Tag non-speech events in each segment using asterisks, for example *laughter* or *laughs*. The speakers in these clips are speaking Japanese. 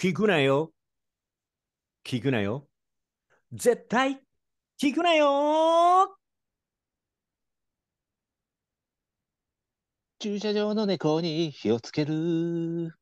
聞くなよ。聞くなよ。絶対聞くなよ。駐車場の猫に火をつける。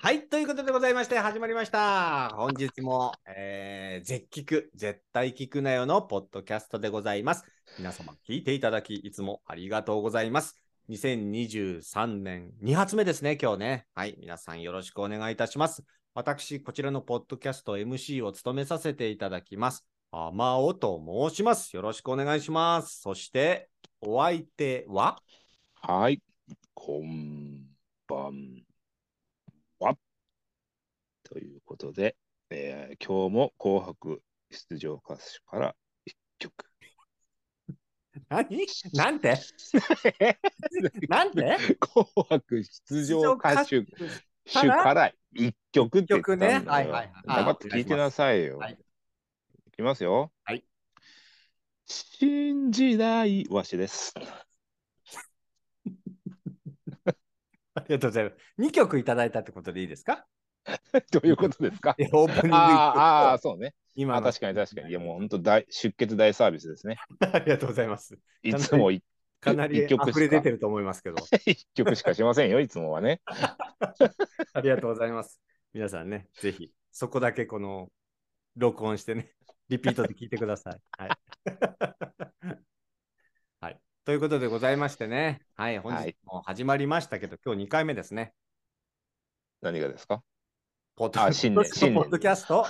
はい、ということでございまして、始まりました。本日も、えー、絶聞、絶対聞くなよのポッドキャストでございます。皆様、聞いていただき、いつもありがとうございます。2023年2発目ですね、今日ね。はい、皆さんよろしくお願いいたします。私、こちらのポッドキャスト MC を務めさせていただきます。あまおと申します。よろしくお願いします。そして、お相手は？はい。こんばんは。ということで、えー今日も紅白出場歌手から一曲。何？なんて？*laughs* なんて？紅白出場歌手から？一曲って言ったんだ曲ねはいはいはい黙って聞いてなさいよ。はいいきますよ。はい。新時代わしです。*laughs* ありがとうございます。2曲いただいたってことでいいですか？*laughs* どういうことですか？えオープニングあーあー、そうね。あ今の確かに確かに。いやもう本当大出血大サービスですね。*laughs* ありがとうございます。いつもいかなり溢れ出てると思いますけど。*laughs* 一曲しかしませんよ、いつもはね。ありがとうございます。皆さんね、ぜひ、そこだけこの、録音してね、リピートで聞いてください。はい。はい。ということでございましてね、はい、本日も始まりましたけど、今日2回目ですね。何がですか？ポッドあ新年ポッドキャスト？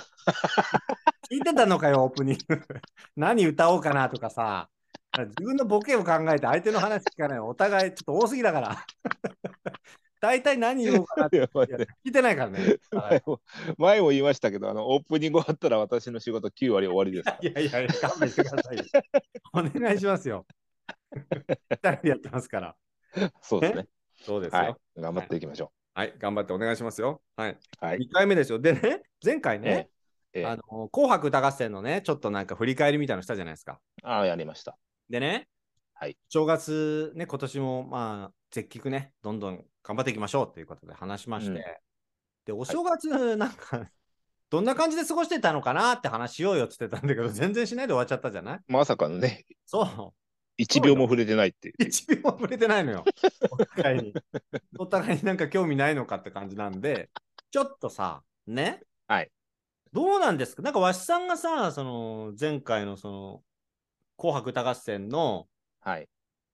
*laughs* 聞いてたのかよ、オープニング。*laughs* 何歌おうかなとかさ、自分のボケを考えて相手の話聞かない。お互いちょっと多すぎだから。*laughs* 大体何言おうかなって聞いてないからね。はい前も前も言いましたけど、あのオープニング終わったら私の仕事9割終わりです。いやいやいや、勘弁してくださいよ。お願いしますよ。二人でやってますから。そうですね。そうですよ。ははいい、。頑張っていきましょ頑張ってお願いしますよ。はい。う。はい。2回目ですよ。でね、前回ね、ええあの紅白歌合戦のね、ちょっとなんか振り返りみたいなのしたじゃないですか。ああ、やりました。でね、はい正月ね、今年もまあ、絶菊ね、どんどん頑張っていきましょうということで話しまして、うんで、お正月、なんか、どんな感じで過ごしてたのかなって話しようよって言ってたんだけど、全然しないで終わっちゃったじゃない？まさかのね、そう。1秒も触れてないっていう。*laughs* 一秒も触れてないのよ。お互いに。*laughs* お互いになんか興味ないのかって感じなんで、ちょっとさ、ね？はい。どうなんですか？なんかわしさんがさ、その前回のその紅白歌合戦のはい。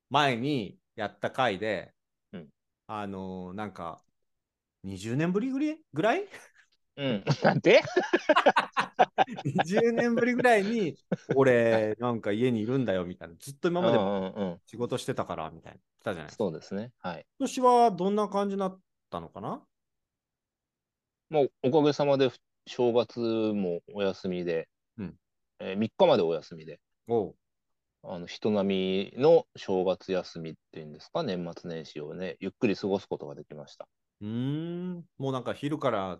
前にやった回で、うんあのなんか20年ぶりぐりぐらい？うん。*laughs* なんて ?20 年ぶりぐらいに、俺、なんか家にいるんだよみたいな。ずっと今まで。仕事してたからみたいな。言ってたじゃないですか。そうですね。はい。今年はどんな感じになったのかな？もうおかげさまで正月もお休みで、うんえー3日までお休みで、おうあの人並みの正月休みっていうんですか、年末年始をね、ゆっくり過ごすことができました。うーん、もうなんか昼から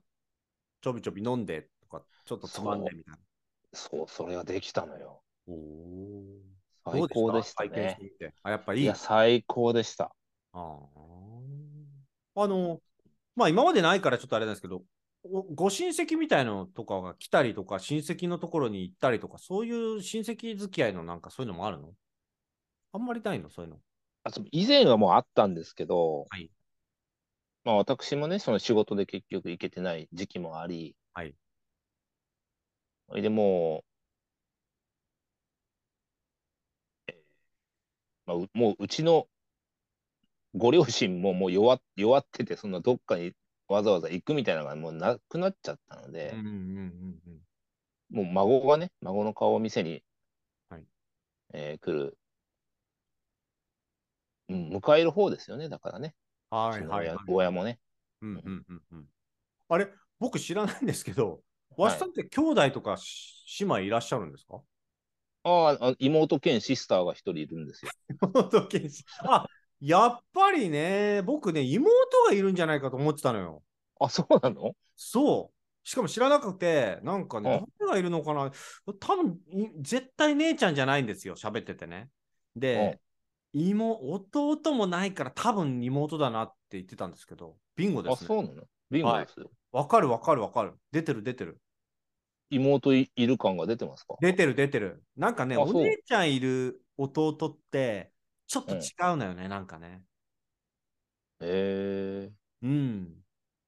ちょびちょび飲んでとか、ちょっとつまんでみたいな。そう、それができたのよ。おお。最高でしたね。あ、やっぱいい。いや、最高でした。ああ。あの、まあ今までないからちょっとあれなんですけど、おご親戚みたいのとかが来たりとか、親戚のところに行ったりとか、そういう親戚付き合いのなんかそういうのもあるの？あんまりないの？そういうの。あと以前はもうあったんですけど、はいまあ私もね、その仕事で結局行けてない時期もあり、はい。でもう、えーまあ、うもううちのご両親ももう弱っ弱ってて、そんなどっかにわざわざ行くみたいなのがもうなくなっちゃったので。うん、うんうんうん。もう孫がね、孫の顔を見せに、はい。えー来る、うん、迎える方ですよね、だからね、はいはい、はい。親もね。うんうんうんうん。あれ、僕知らないんですけど、わしさんって兄弟とかし姉妹いらっしゃるんですか？ああ、妹兼シスターが一人いるんですよ。*laughs* 妹剣士あ、やっぱりね、僕ね、妹がいるんじゃないかと思ってたのよ。あ、そうなの？そう。しかも知らなくて、なんかね、うん誰がいるのかな？多分い絶対姉ちゃんじゃないんですよ、喋っててね。で、妹、弟もないから多分妹だなって言ってたんですけど、ビンゴであ、すね。そうなの？ビンゴですよ。わかるわかるわかる。出てる出てる。妹いいる感が出てますか？出てる出てる。なんかね、お姉ちゃんいる弟って、ちょっと違うのよね、なんかね。へえうん。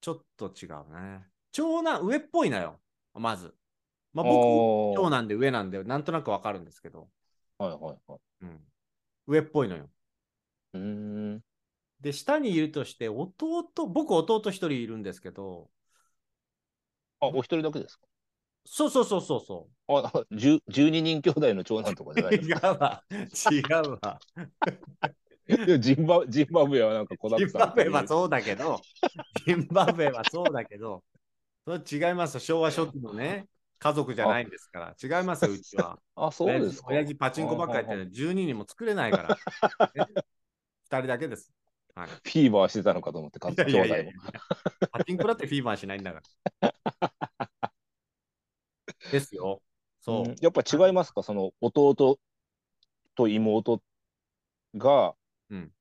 ちょっと違うね。長男、上っぽいのよ、まず。まあ、ー。僕、長は男で上なんで、なんとなくわかるんですけど、いはいはい。うん。上っぽいのよ。うーん。で、下にいるとして、弟、僕、弟一人いるんですけど、あ、お一人だけですか？そうそうそうそうそあ、あ十12人兄弟の長男とかじゃなう。いです違うわ。違うわ。ジンバジンバブエはなんか子だジンバブエはう。そうだけど、ジンバブエはそうだけど、それ違いますよ。昭和初期のね、家族じゃないんですから。違いますよ、うちは。*laughs* あ、そうですか。親父パチンコばっかりやってる12人も作れないから。*laughs* ね二人だけです。はい。フィーバーしてたのかと思って、兄弟も。パチンコだってフィーバーしないんだから。*laughs* ですよ。そう。うんやっぱ違いますか？その弟と妹が、うん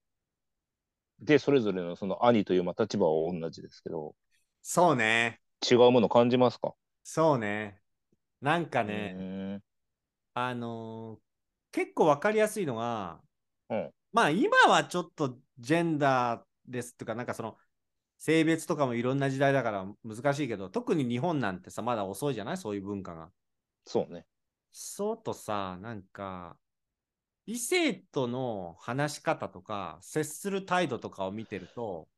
で、それぞれのその兄というまあ立場は同じですけど、そうね。違うもの感じますか？そうね。なんかうね、あのー結構わかりやすいのが、うんまあ今はちょっとジェンダーですとか、なんかその性別とかもいろんな時代だから難しいけど、特に日本なんてさ、まだ遅いじゃない？そういう文化が。そうね。そうとさ、なんか、異性との話し方とか、接する態度とかを見てると。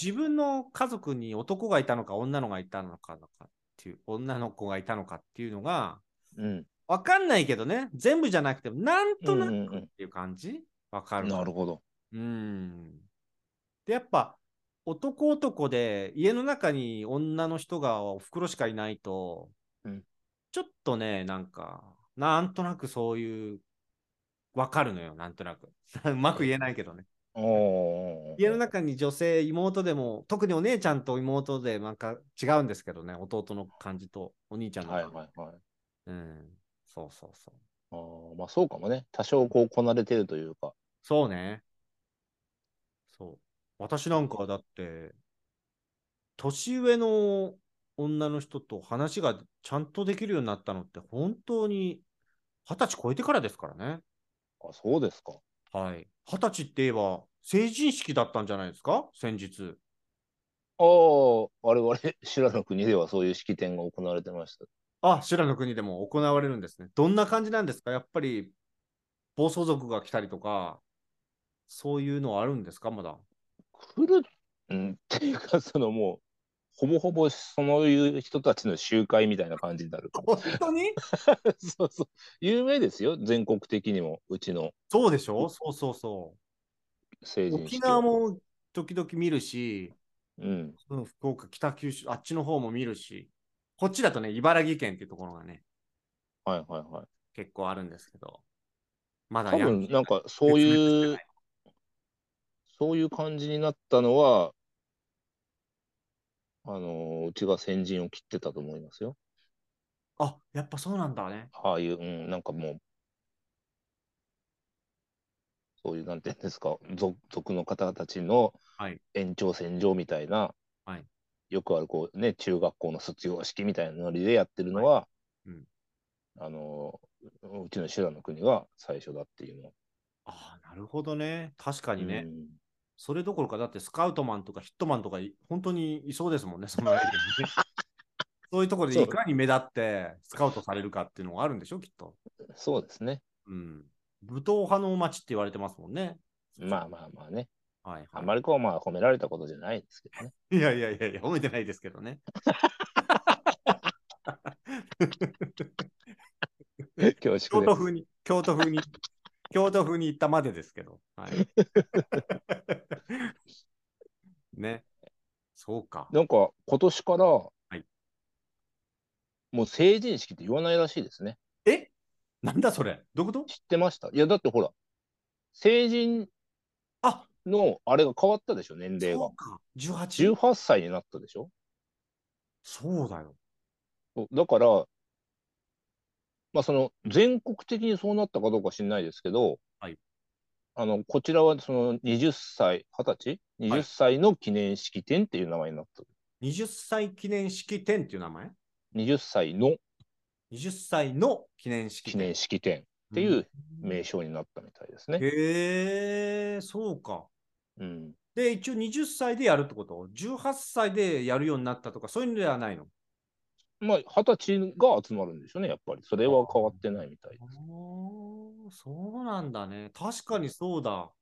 自分の家族に男がいたのか女の子がいたのかとかっていう、女の子がいたのかっていうのが、うん。わかんないけどね、全部じゃなくても、なんとなくうんうんうんっていう感じ？わかるなるほど。うん。で、やっぱ、男男で家の中に女の人がお袋しかいないと、うんちょっとね、なんか、なんとなくそういう、わかるのよ、なんとなく。*laughs* うまく言えないけどね。家の中に女性、妹でも、特にお姉ちゃんと妹でなんか違うんですけどね、弟の感じとお兄ちゃんのはい感じ。はいはい。うん。そうそうそう。あーまあそうかもね。多少こうこなれてるというか。そうね。そう。私なんかはだって、年上の女の人と話がちゃんとできるようになったのって、本当に二十歳超えてからですからね。あ、そうですか。はい。二十歳って言えば、成人式だったんじゃないですか？先日。ああ、我々、修羅の国ではそういう式典が行われてました。あ、修羅の国でも行われるんですね。どんな感じなんですか？やっぱり、暴走族が来たりとか、そういうのはあるんですか？まだ。来る、うん、*laughs* っていうか、そのもう、ほぼほぼそういう人たちの集会みたいな感じになる。本当に？*laughs* そうそう。有名ですよ、全国的にも、うちのそうでしょ？そうそうそう。沖縄。も時々見るし、うん。うん、福岡、北九州、あっちの方も見るし、こっちだとね、茨城県っていうところがね、はいはいはい。結構あるんですけど、まだ多分、なんか、そういうそういう感じになったのは、あのーうちが先陣を切ってたと思いますよ。あ、やっぱそうなんだね。ああいう、うん、なんかもう、そういう、なんていうんですか、族族の方たちのはい延長線上みたいな、はいよくある、こうね、中学校の卒業式みたいなノリでやってるのは、うんあの、うちの修羅の国が最初だっていうの。ああ、なるほどね。確かにね。うんそれどころか、だってスカウトマンとかヒットマンとかい本当にいそうですもんね、その *laughs* そういうところでいかに目立ってスカウトされるかっていうのがあるんでしょ、きっと。そうですね。うん。武闘派の街って言われてますもんね。まあまあまあね。はい、はい。あまりこう、まあ褒められたことじゃないですけどね。いやいやいやいや、褒めてないですけどね。*laughs* 京都風に、京都風に、京都風に行ったまでですけど。はい。ね。そうか。なんか今年から、いもう成人式って言わないらしいですね。え？なんだそれ？どういうこと？知ってました？いや、だってほら、成人あのあれが変わったでしょ、年齢がそう。か。18? 18歳になったでしょ？そうだよ。だから、まあその全国的にそうなったかどうか知んないですけど、はいあの、こちらはその20歳、20歳 ?20 歳の記念式典っていう名前になった。20歳記念式典っていう名前？20歳の ?20 歳の記念式典。記念式典っていう名称になったみたいですね。へえ、そうか。うん。で、一応20歳でやるってこと ?18 歳でやるようになったとか、そういうのではないの？まあ、20歳が集まるんでしょうね、やっぱり。それは変わってないみたいです。そうなんだね。確かにそうだ。青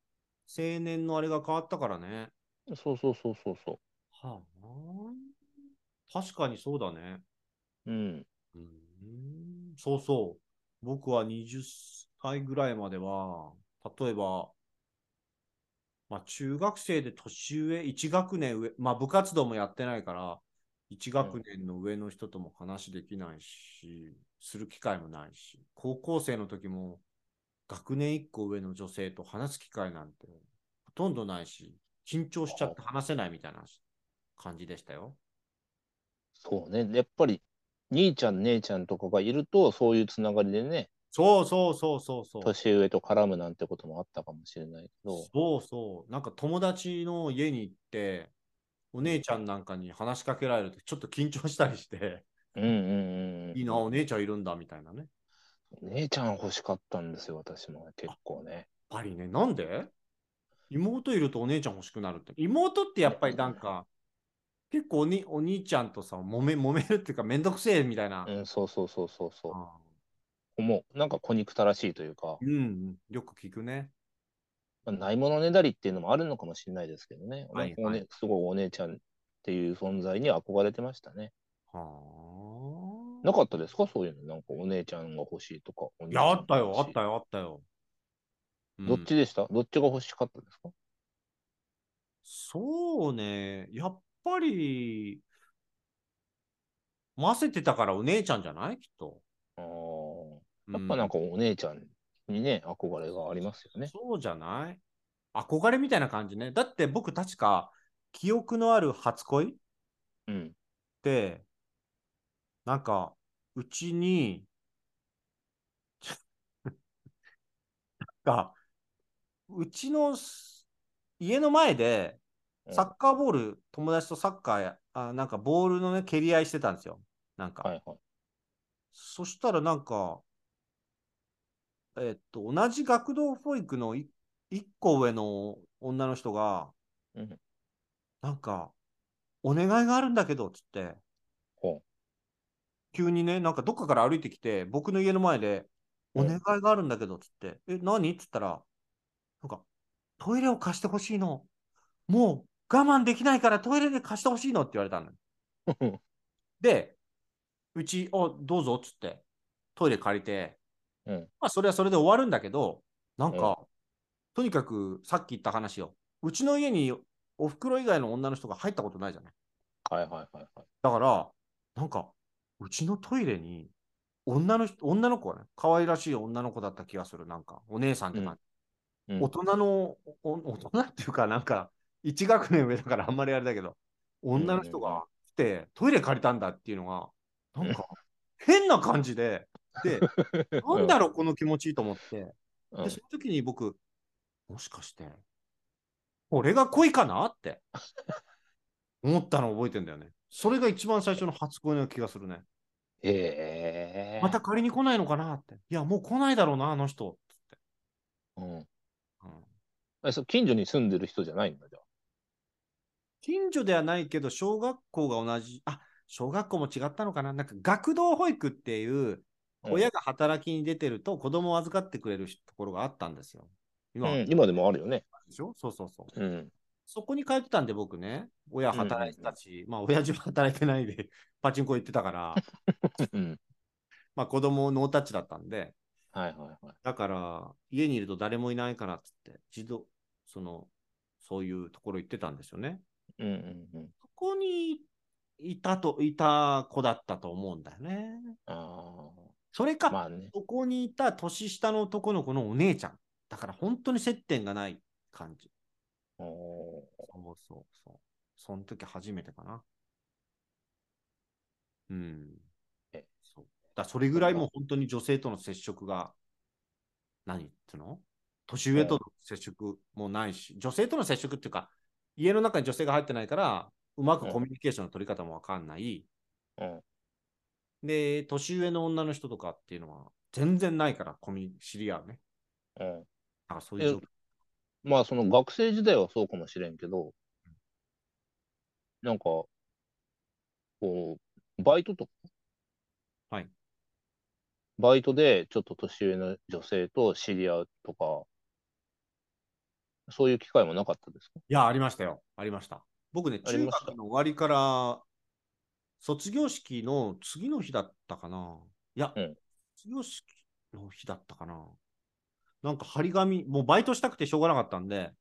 年のあれが変わったからね。そうそうそうそうそはあ、確かにそうだね。う。うん。うーんそうそう。僕は20歳ぐらいまでは、例えば、まあ、中学生で年上、1学年上、まあ部活動もやってないから、1学年の上の人とも話できないし、する機会もないし、高校生の時も学年1個上の女性と話す機会なんてほとんどないし、緊張しちゃって話せないみたいな感じでしたよ。そうね。やっぱり、兄ちゃん、姉ちゃんとかがいると、そういうつながりでね、そうそうそうそうそう。年上と絡むなんてこともあったかもしれないけど、そうそう。なんか友達の家に行って、お姉ちゃんなんかに話しかけられるとちょっと緊張したりして、うんうんうんうん。いいな、お姉ちゃんいるんだみたいなね。姉ちゃん欲しかったんですよ、私も結構ね。やっぱりね、なんで？妹いるとお姉ちゃん欲しくなるって。妹ってやっぱりなんか、結構おにお兄ちゃんとさ、揉め揉めるっていうか、めんどくせえみたいな。うん、そうそうそうそうそう。あ思う。なんか小憎たらしいというかうん、よく聞くね。まあないものねだりっていうのもあるのかもしれないですけどね。はいおねすごいお姉ちゃんっていう存在に憧れてましたね。はあ。なかったですか？そういうの。なんかお姉ちゃんが欲しいとか。おいや、あったよ、あったよ。よ、あったよ。うんどっちでした？どっちが欲しかったですか？そうね、やっぱり、混ぜてたからお姉ちゃんじゃない？きっと。あーうやっぱなんかお姉ちゃんにね、憧れがありますよね。そうじゃない？憧れみたいな感じね。だって僕確か記憶のある初恋？っうん。て、なんか、うちに、*laughs* が、うちのす家の前で、サッカーボール、友達とサッカーや、あなんかボールのね、蹴り合いしてたんですよ。なんか。はいはい。そしたらなんか、えっと、同じ学童保育のい一個上の女の人が、うん。なんか、お願いがあるんだけど、つって、ほ急にね、なんかどっかから歩いてきて、僕の家の前で、うん。お願いがあるんだけど、つって、え、何？っつったら、なんか、トイレを貸してほしいの。もう我慢できないからトイレで貸してほしいのって言われたの。う。で、うち、お、どうぞっつって、トイレ借りて、うん。まあ、それはそれで終わるんだけど、なんか、うん。とにかくさっき言った話を、うちの家にお袋以外の女の人が入ったことないじゃない？はいはいはいはい。だから、なんか、うちのトイレに、女の人、女の子はね、可愛らしい女の子だった気がする、なんか、お姉さんって感じ。うん。大人の、お大人っていうか、なんか、1学年上だからあんまりあれだけど、女の人が来て、トイレ借りたんだっていうのが、なんか、*laughs* 変な感じで、で、*laughs* なんだろう、この気持ちいいと思って、うんで、その時に僕、もしかして、これが恋かなって *laughs* 思ったのを覚えてんだよね。それが一番最初の初恋の気がするね。へえ。また借りに来ないのかなって。いや、もう来ないだろうな、あの人。つってうん。うんえそう近所に住んでる人じゃないんだ、じゃ近所ではないけど、小学校が同じ、あ小学校も違ったのかななんか学童保育っていう、うん親が働きに出てると子供を預かってくれるところがあったんですよ。今うん、今でもあるよね。でしょ？そうそうそう。うん。そこに通ってたんで僕ね、親働いてたし、まあ親父は働いてないで *laughs* パチンコ行ってたから、*laughs* うん。まあ子供ノータッチだったんで、はいはいはい。だから家にいると誰もいないからっつって、自動、その、そういうところ行ってたんですよね。うんうんうん。そこにいたと、いた子だったと思うんだよね。あそれか、あ。まあね。そこにいた年下の男の子のお姉ちゃん。だから本当に接点がない感じ。おーそうそうそう。その時初めてかな。うん。えそうだそれぐらいもう本当に女性との接触が、何っていうの？年上との接触もないし、女性との接触っていうか、家の中に女性が入ってないから、うまくコミュニケーションの取り方もわかんない。うん。で、年上の女の人とかっていうのは全然ないから、コミ知り合うね。うん。なんかそういう状況。まあ、その学生時代はそうかもしれんけど、なんか、こう、バイトとか、はい。バイトでちょっと年上の女性と知り合うとか、そういう機会もなかったですか？いや、ありましたよ。ありました。僕ね、中学の終わりから、卒業式の次の日だったかな？いや、うん卒業式の日だったかな？なんか張り紙、もうバイトしたくてしょうがなかったんで、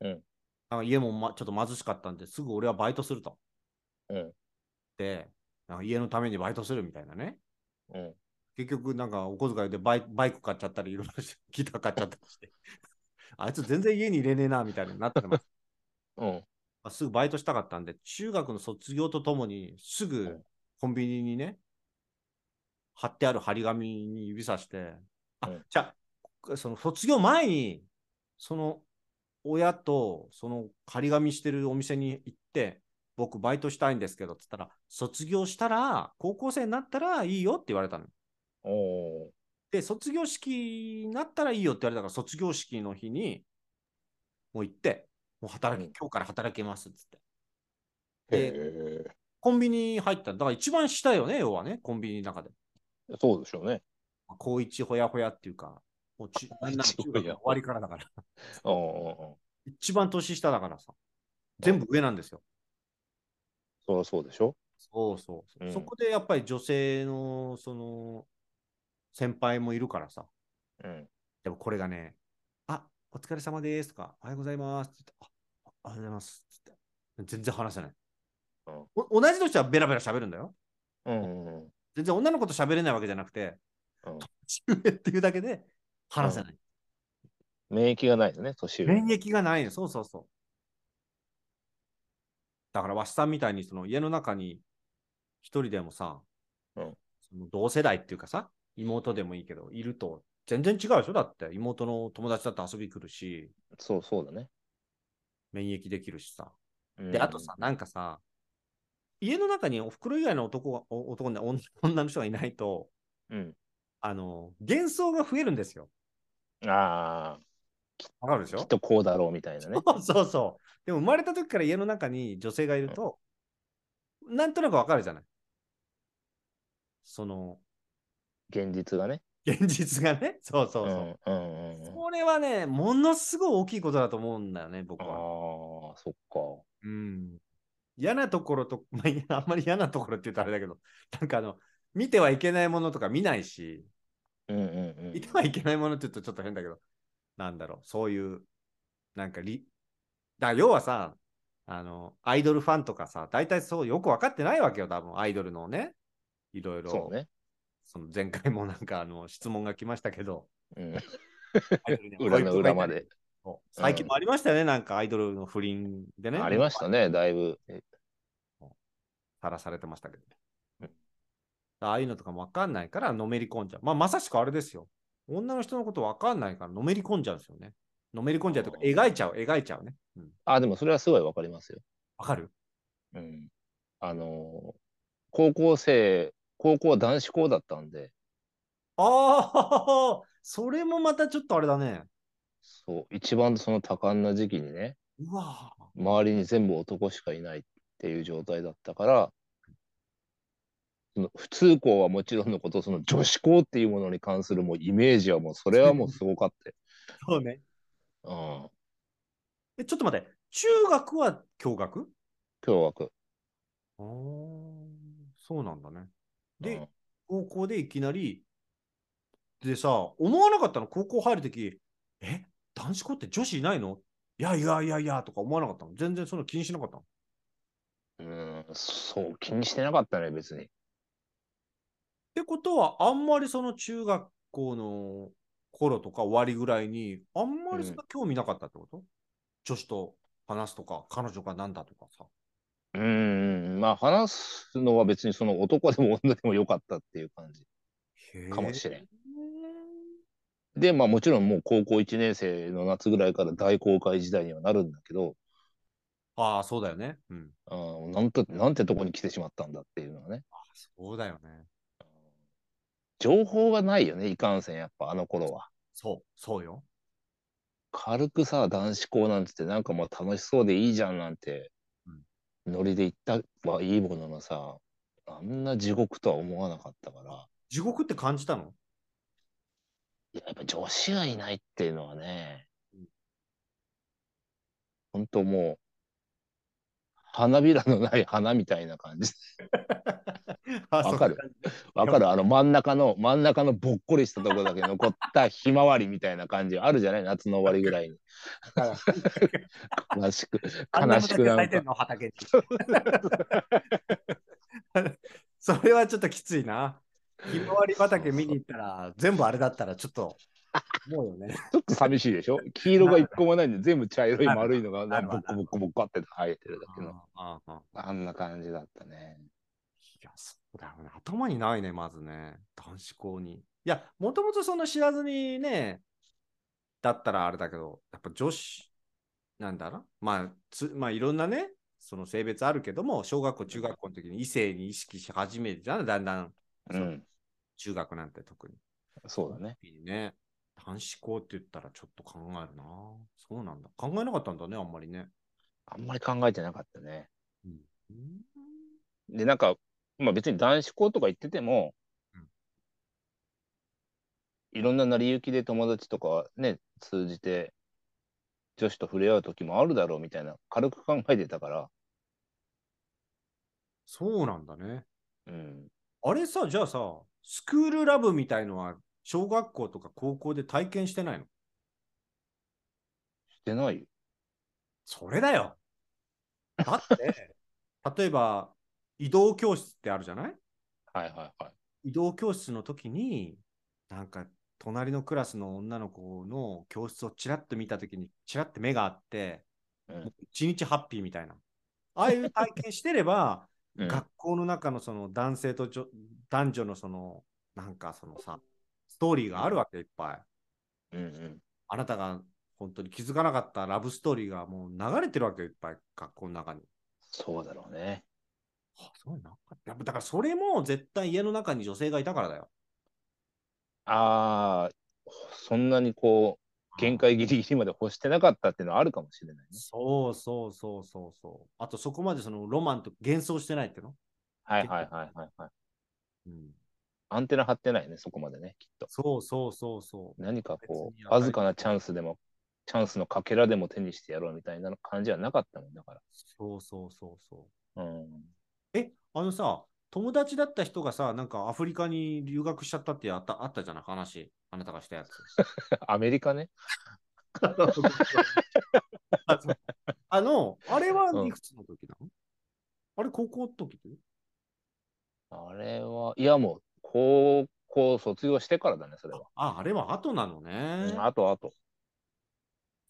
うんなんか家も、ま、ちょっと貧しかったんで、すぐ俺はバイトすると。うん。で、なんか家のためにバイトするみたいなね。うん。結局、なんかお小遣いでバイバイク買っちゃったり、いろいろギター買っちゃったりして、あいつ全然家に入れねえな、みたいになってます。*laughs* うん。まあすぐバイトしたかったんで、中学の卒業とともに、すぐうんコンビニにね、貼ってある張り紙に指さして、あ、うんじゃあ、その卒業前に、その親とその張り紙してるお店に行って、僕バイトしたいんですけど、つったら、卒業したら、高校生になったらいいよって言われたの。で、卒業式になったらいいよって言われたから、卒業式の日に、もう行って、もう働き、うん今日から働けますっつって。へでえ。コンビニ入った。だから一番下よね、要はね、コンビニの中で。そうでしょうね。高一ほやほやっていうか、もうちなんなら終わりからだから。*laughs* 一番年下だからさ。全部上なんですよ。そりゃそうでしょそうそうそう、うんそこでやっぱり女性の、その、先輩もいるからさ。うん。でもこれがね、あ、お疲れ様ですとか、おはようございますって言って、あ、あおはようございますって言って。全然話せない。うんお同じ年はベラベラ喋るんだよ。うんうんうん。全然女の子と喋れないわけじゃなくて、うん年上っていうだけで話せない。免疫がないですね、年上。免疫がないの。そうそうそう。だから、わしさんみたいにその家の中に一人でもさ、うんその同世代っていうかさ、妹でもいいけど、いると全然違うでしょ？だって、妹の友達だって遊び来るし、そうそうだね。免疫できるしさ。うんで、あとさ、なんかさ、家の中にお袋以外の男が、お男ね、女女の人がいないと、うん。あの、幻想が増えるんですよ。あわかるでしあ、きょっとこうだろうみたいなね。そうそうそう。でも生まれた時から家の中に女性がいると、なんとなくわかるじゃない？その、現実がね。現実がね。*laughs* そうそうそう。んうんうんうん。これはね、ものすごい大きいことだと思うんだよね、僕あは。あ、そっか。うん。嫌なところと、*laughs* まあ、あんまり嫌なところって言うとあれだけど、なんかあの、見てはいけないものとか見ないし、うんうんうん。見てはいけないものって言うとちょっと変だけど、なんだろう、そういう、なんかり、だ要はさ、あの、アイドルファンとかさ、大体そうよく分かってないわけよ、多分、アイドルのね。いろいろ。そうね。その前回もなんかあの質問が来ましたけど、うん。裏の裏まで。最近もありましたよね、なんかアイドルの不倫でね。ありましたね、だいぶ。さらされてましたけど。うんああいうのとかもわかんないからのめり込んじゃう。まあ、まさしくあれですよ。女の人のことわかんないからのめり込んじゃうんですよね。のめり込んじゃうとか、描いちゃう、描いちゃうね。うんあ、でもそれはすごいわかりますよ。わかる？うん。あのー高校生、高校は男子校だったんで、ああ、それもまたちょっとあれだね。そう、一番その多感な時期にね、うわぁ周りに全部男しかいないっていう状態だったから、その普通校はもちろんのこと、その女子校っていうものに関するもうイメージはもう、それはもうすごかったよ。そうね。うん。え、ちょっと待って、中学は共学？共学。あーそうなんだね。で、うん。高校でいきなり、でさ、思わなかったの高校入るとき、え、男子校って女子いないの？いやいやいやいやとか思わなかったの。全然その気にしなかったの。うん、そう、気にしてなかったね、別に。ってことは、あんまりその中学校の頃とか終わりぐらいに、あんまりそんな興味なかったってこと、女子と話すとか、彼女がなんだとかさ。うん、まあ話すのは別にその男でも女でもよかったっていう感じ。かもしれんん。で、まあもちろんもう高校1年生の夏ぐらいから大公開時代にはなるんだけど、ああ、そうだよね。うん。うん、なんと、なんてとこに来てしまったんだっていうのはね。あそうだよね。情報がないよね、いかんせん、やっぱあの頃は。そう、そうよ。軽くさ、男子校なんつって、なんかもう楽しそうでいいじゃんなんて、ノリで言ったはいいもののさ、あんな地獄とは思わなかったから、地獄って感じたの？やっぱ女子がいないっていうのはねうん、本当もう、花びらのない花みたいな感じ。*laughs* *laughs* あわかるわかるあの真ん中の、真ん中のぼっこりしたとこだけ残ったひまわりみたいな感じあるじゃない？夏の終わりぐらいに。*laughs* 悲しく、悲しくなんか。の？畑に。*laughs* それはちょっときついな。ひまわり畑見に行ったら、全部あれだったらちょっと、思うよね。ちょっと寂しいでしょ？黄色が一個もないんで、全部茶色い丸いのがボコボコボコって生えてるだけの。あああああんな感じだったね。いや、そうだよね。頭にないね、まずね。男子校に。いや、もともとそんな知らずにね、だったらあれだけど、やっぱ女子、なんだろまあ、つまあ、いろんなね、その性別あるけども、小学校、中学校の時に異性に意識し始めるじゃん、だんだん、うん、中学なんて特に。そうだね。いいね。男子校って言ったらちょっと考えるな。そうなんだ。考えなかったんだね、あんまりね。あんまり考えてなかったね。うん。で、なんか、まあ別に男子校とか行ってても、うんいろんな成り行きで友達とかね、通じて女子と触れ合う時もあるだろうみたいな、軽く考えてたから、そうなんだね。うん。あれさ、じゃあさ、スクールラブみたいのは、小学校とか高校で体験してないの？してないよ。それだよ。だって、*laughs* 例えば、移動教室ってあるじゃない？はいはいはい。移動教室の時に、なんか、隣のクラスの女の子の教室をちらっと見た時に、ちらっと目があって、うんもう一日ハッピーみたいな。ああいう体験してれば、*laughs* うん学校の中のその男性と女男女のその、なんかそのさ、ストーリーがあるわけいっぱい。うんうん。あなたが本当に気づかなかったラブストーリーがもう流れてるわけよいっぱい、学校の中に。そうだろうね。あそうなかったやっぱだからそれも絶対家の中に女性がいたからだよ。ああ、そんなにこう、限界ギリギリまで欲してなかったっていうのはあるかもしれないね。そうそうそうそうそう。あとそこまでそのロマンと幻想してないっていうの、はいはいはいはいはい。うん、アンテナ張ってないね、そこまでね、きっと。そうそうそうそう。何かこう、わずかなチャンスでも、チャンスのかけらでも手にしてやろうみたいな感じはなかったもんだかそうそうそうそう。ら。うん。え、あのさ、友達だった人がさ、なんかアフリカに留学しちゃったってあったあったじゃない？話。あなたがしたやつ。*laughs* アメリカね。*laughs* あの、あれはうんいくつの時なの、あれ高校の時あれは、いやもう、高校卒業してからだね、それは。あ、あれは後なのね。うん、あとあと。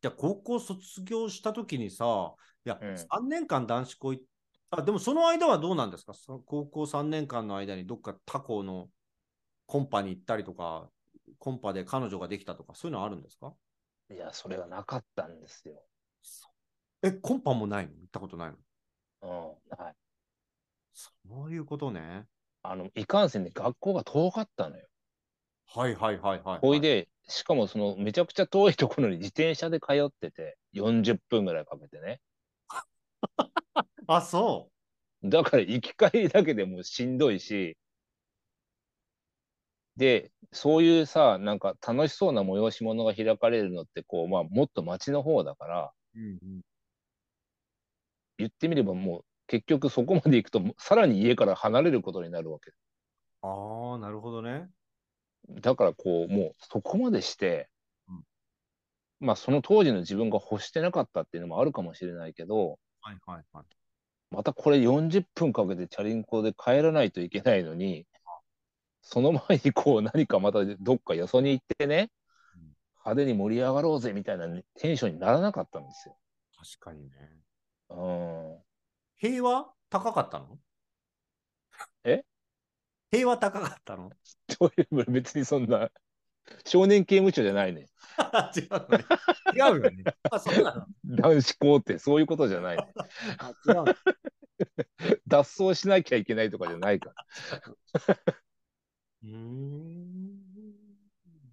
じゃあ高校卒業した時にさ、いや、うん3年間男子校行っあ、でもその間はどうなんですか？そ高校3年間の間にどっか他校のコンパに行ったりとか、コンパで彼女ができたとか、そういうのあるんですか？いや、それがなかったんですよ。え、コンパもないの？行ったことないの？うん。はい。そういうことね。あの、いかんせんね、学校が遠かったのよ。はいはいはいはい、ほいで、しかもその、めちゃくちゃ遠いところに自転車で通ってて、40分ぐらいかけてね。*laughs* あ、そだから行き帰りだけでもうしんどいし、で、そういうさ、なんか楽しそうな催し物が開かれるのって、こう、まあ、もっと街の方だから、う。うんうん、言ってみればもう、結局そこまで行くと、さらに家から離れることになるわけ。ああ、なるほどね。だからこう、もうそこまでして、うんまあその当時の自分が欲してなかったっていうのもあるかもしれないけど、はいはいはい。またこれ40分かけてチャリンコで帰らないといけないのに、その前にこう何かまたどっかよそに行ってねうん、派手に盛り上がろうぜみたいなテンションにならなかったんですよ。確かにね。うん。平和高かったの？え？平和高かったの？*laughs* どういう別にそんな、少年刑務所じゃないね。*laughs* 違うのね。違うよね。あ、そうなの。男子校ってそういうことじゃない、ね。あ、違うの。*laughs* 脱走しなきゃいけないとかじゃないから。うーん。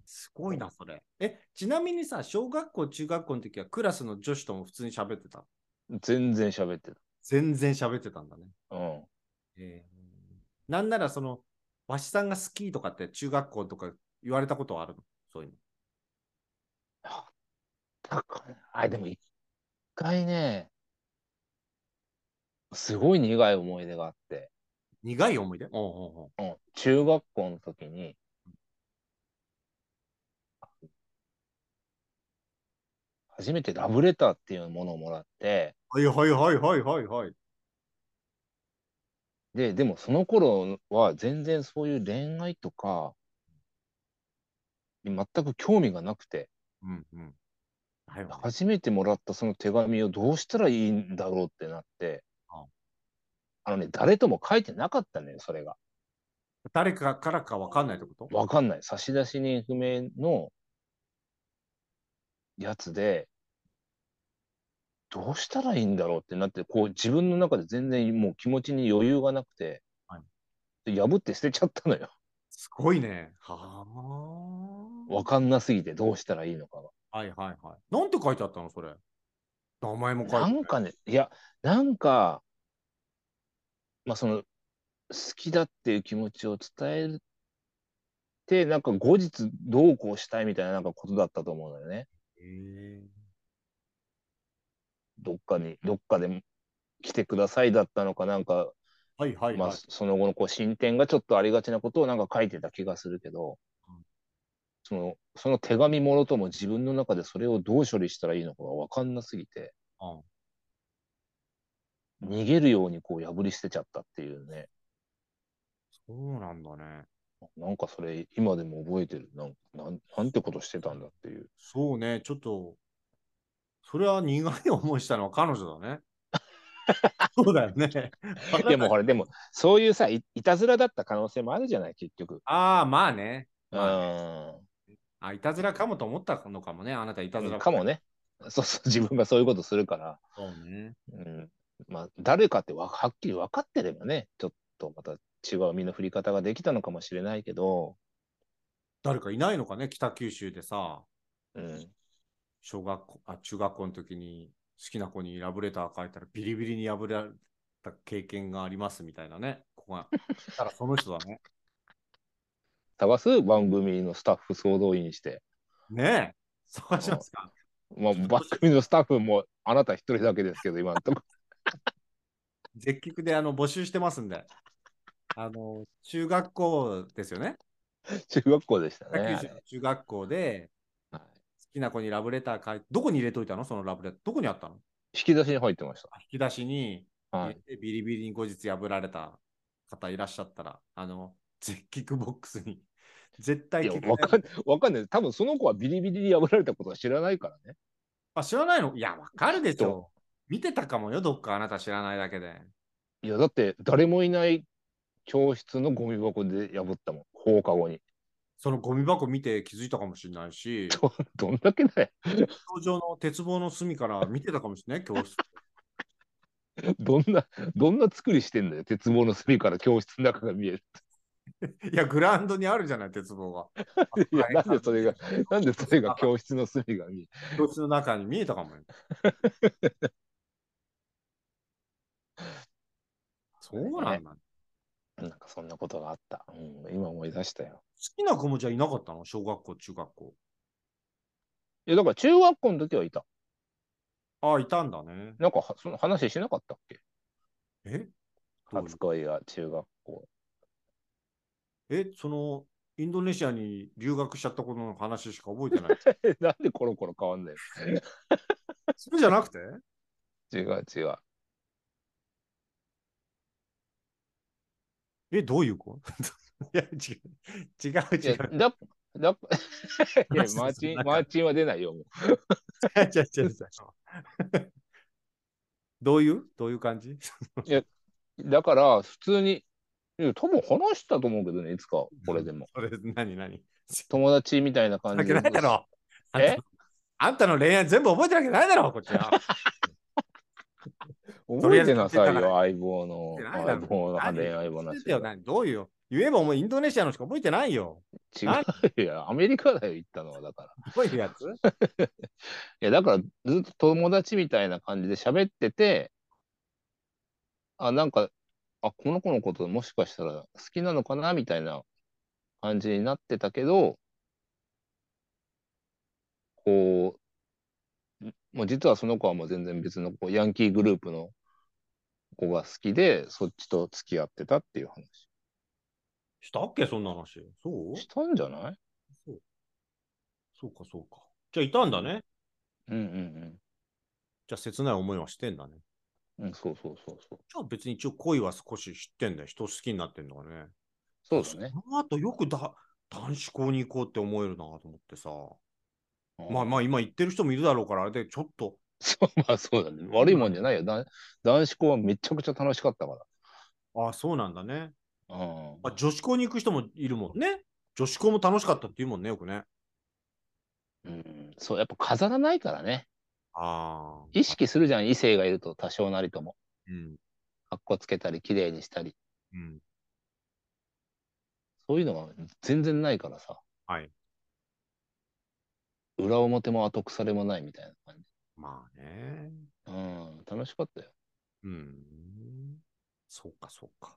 すごいな、それ。え、ちなみにさ、小学校、中学校の時はクラスの女子とも普通に喋ってた？全然喋って全然喋ってたんだね。た。うん。えーなんならその、わしさんが好きとかって中学校とか言われたことはあるの？そういうの。だからあ、でも一回ね、すごい苦い思い出があって、苦い思い出？おうおうおう。うん、中学校の時に、初めてラブレターっていうものをもらって、はいはいはいはいはいはい。で、でもその頃は全然そういう恋愛とか、に全く興味がなくて、うんうん。だよね初めてもらったその手紙をどうしたらいいんだろうってなってあ、あのね、誰とも書いてなかったのよ、それが。誰かからかわかんないってこと？わかんない。差出人不明のやつで、どうしたらいいんだろうってなって、こう自分の中で全然もう気持ちに余裕がなくて、はいで破って捨てちゃったのよ。すごいね。はあ。わかんなすぎてどうしたらいいのかが。はいはいはい。なんて書いてあったのそれ。名前も書いてなんかね、いや、なんか、まあその、好きだっていう気持ちを伝えるって、なんか後日どうこうしたいみたいななんかことだったと思うのよね。へどっかに、どっかで来てくださいだったのかなんか、ーはいはいまあはい。その後のこう進展がちょっとありがちなことをなんか書いてた気がするけどうん、その、その手紙もろとも自分の中でそれをどう処理したらいいのかがわかんなすぎて、うん逃げるようにこう破り捨てちゃったっていうね。そうなんだね。なんかそれ今でも覚えてる。なんなんなんてことしてたんだっていう。そうね、ちょっと、それは苦い思いしたのは彼女だね。*laughs* そうだよね。*laughs* でもほら、でもそういうさい、いたずらだった可能性もあるじゃない、結局。ああ、まあね。うまん。あ、いたずらかもと思ったのかもね。あなたいたずらかも。ね。そうそう、自分がそういうことするから。そうね。うん。まあ、誰かってわはっきり分かってればね、ちょっとまた違う身の振り方ができたのかもしれないけど、誰かいないのかね、北九州でさ、うん。小学校、あ、中学校の時に好きな子にラブレター書いたらビリビリに破られた経験がありますみたいなね。ここが。ただその人だね。*laughs* 探す番組のスタッフ総動員して、ねえ。探しますか。まあ、番組のスタッフもあなた一人だけですけど、今のとこ *laughs* 絶菊であの募集してますんで。あの、中学校ですよね。中学校でした北ね。中学校できな子にラブレター書いて、どこに入れといたの？そのラブレター。どこにあったの？引き出しに入ってまし引き出しにた。はい。ビリビリに後日破られた方いらっしゃったら、あの、絶菊ボックスに絶対聞わかんわかんない。多分その子はビリビリに破られたことは知らないからね。あ、知らないの？いや、わかるでしそょ。見てたかもよ、どっかあなた知らないだけで。いや、だって誰もいない教室のゴミ箱で破ったもん。放課後に。そのゴミ箱見て気づいたかもしれないし、ど *laughs* どんだけだよ。工場の鉄棒の隅から見てたかもしれない、教室。*laughs* どんな、どんな作りしてんだよ。鉄棒の隅から教室の中が見える。いや、グラウンドにあるじゃない、鉄棒が。いや、なんでそれが、なんでそれが教室の隅が見える？教室の中に見えたかもよ。*laughs* そうなんだ。好なんかそんなことがあった。うん、今思い出したよ。きな子もじゃあいなかったの？小学校、中学校。いや、だから中学校の時はいた。ああ、いたんだね。なんかはその話しなかったっけ？え？初恋が中学校。え、その、インドネシアに留学しちゃったことの話しか覚えてない？*laughs* なんでコロコロ変わんないそれじゃなくて？の違う違う。え、どういう子？*laughs* いや、違う。違ういや、違う。だ、だ、*laughs* いや、マーチン、マーチンは出ないよ、もう。違う違う違う。どういう？どういう感じ？だから、普通に、いや、多分話したと思うけどね、いつか、これでも。それ、何何？友達みたいな感じで。*laughs* え？あんたの恋愛全部覚えてるわけないだろ、こっちは。覚えてなさいよ、相棒の。相棒の何恋愛どういうよ。言えばお前インドネシアのしか覚えてないよ。違う。よ、アメリカだよ、行ったのは、だから。どういうやつ？*laughs* いや、だから、ずっと友達みたいな感じで喋ってて、あ、なんか、あ、この子のこともしかしたら好きなのかなみたいな感じになってたけど、こう、もう実はその子はもう全然別のこうヤンキーグループの子が好きで、そっちと付き合ってたっていう話。したっけそんな話？そう？したんじゃない？そうそうか、そうか。じゃあいたんだね。うんうんじゃあ切ない思いはしてんだね。うん。うん、そうそうそうそう。じゃあ別に一応恋は少し知ってんだよ。人好きになってんのかね。そうだね。その後よくだ男子校に行こうって思えるなと思ってさ。うんまあまあ今言ってる人もいるだろうから、あれでちょっと。そう、まあそうだね。悪いもんじゃないよ。だ男子校はめちゃくちゃ楽しかったかああ、そうなんだね。ら。うん。あ女子校に行く人もいるもんね。女子校も楽しかったって言うもんね、よくね。うん、そう、やっぱ飾らないからね。ああ。意識するじゃん、異性がいると多少なりとも。うん。かっこつけたり、綺麗にしたり。うん。そういうのが全然ないからさ。はい。裏表も後腐れもないみたいな感じ。まあね。うん、楽しかったよ。うん。そうか、そうか。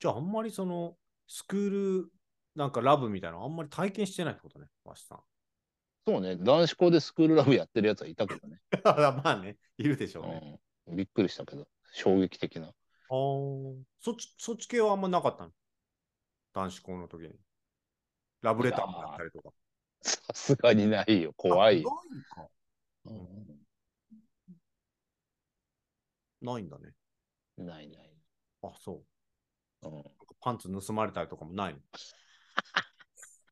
じゃああんまりその、スクール、なんかラブみたいなのあんまり体験してないってことね、わしさん。そうね、男子校でスクールラブやってるやつはいたけどね。*laughs* まあね、いるでしょうね。うん、びっくりしたけど、衝撃的な。ああ、そっち、そっち系はあんまなかったの？男子校の時に。ラブレターもらったりとか。さすがにないよ、怖いないか。ないんだね。うんないない。あ、そう。うんパンツ盗まれたりとかもないの？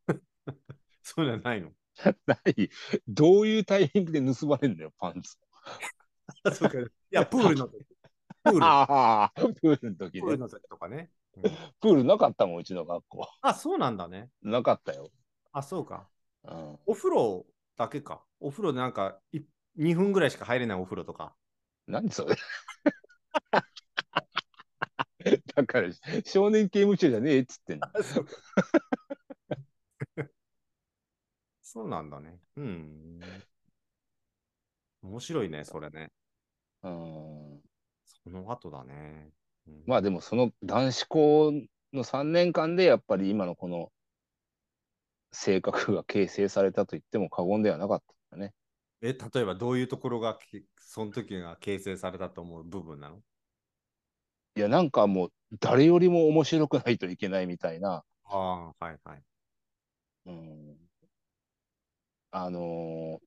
*laughs* そういうのはないの？ない。どういうタイミングで盗まれるんだよ、パンツ。あ *laughs* そうかいや、プールの時。プールああ、プールの時ね。プールの時とかね。うんプールなかったもん、うちの学校。あ、そうなんだね。なかったよ。あ、そうか。うん、お風呂だけか。お風呂でなんかい2分ぐらいしか入れないお風呂とか。何それ？*laughs* だから、少年刑務所じゃねえっつってんの。そうか *laughs* そうなんだね。うん。面白いね、それね。うん、その後だね。うんまあでも、その男子校の3年間で、やっぱり今のこの性格が形成されたと言っても過言ではなかったね。え、例えばどういうところがきその時が形成されたと思う部分なの？いや、なんかもう、誰よりも面白くないといけないみたいな、ああ、はいはい。うん、あのー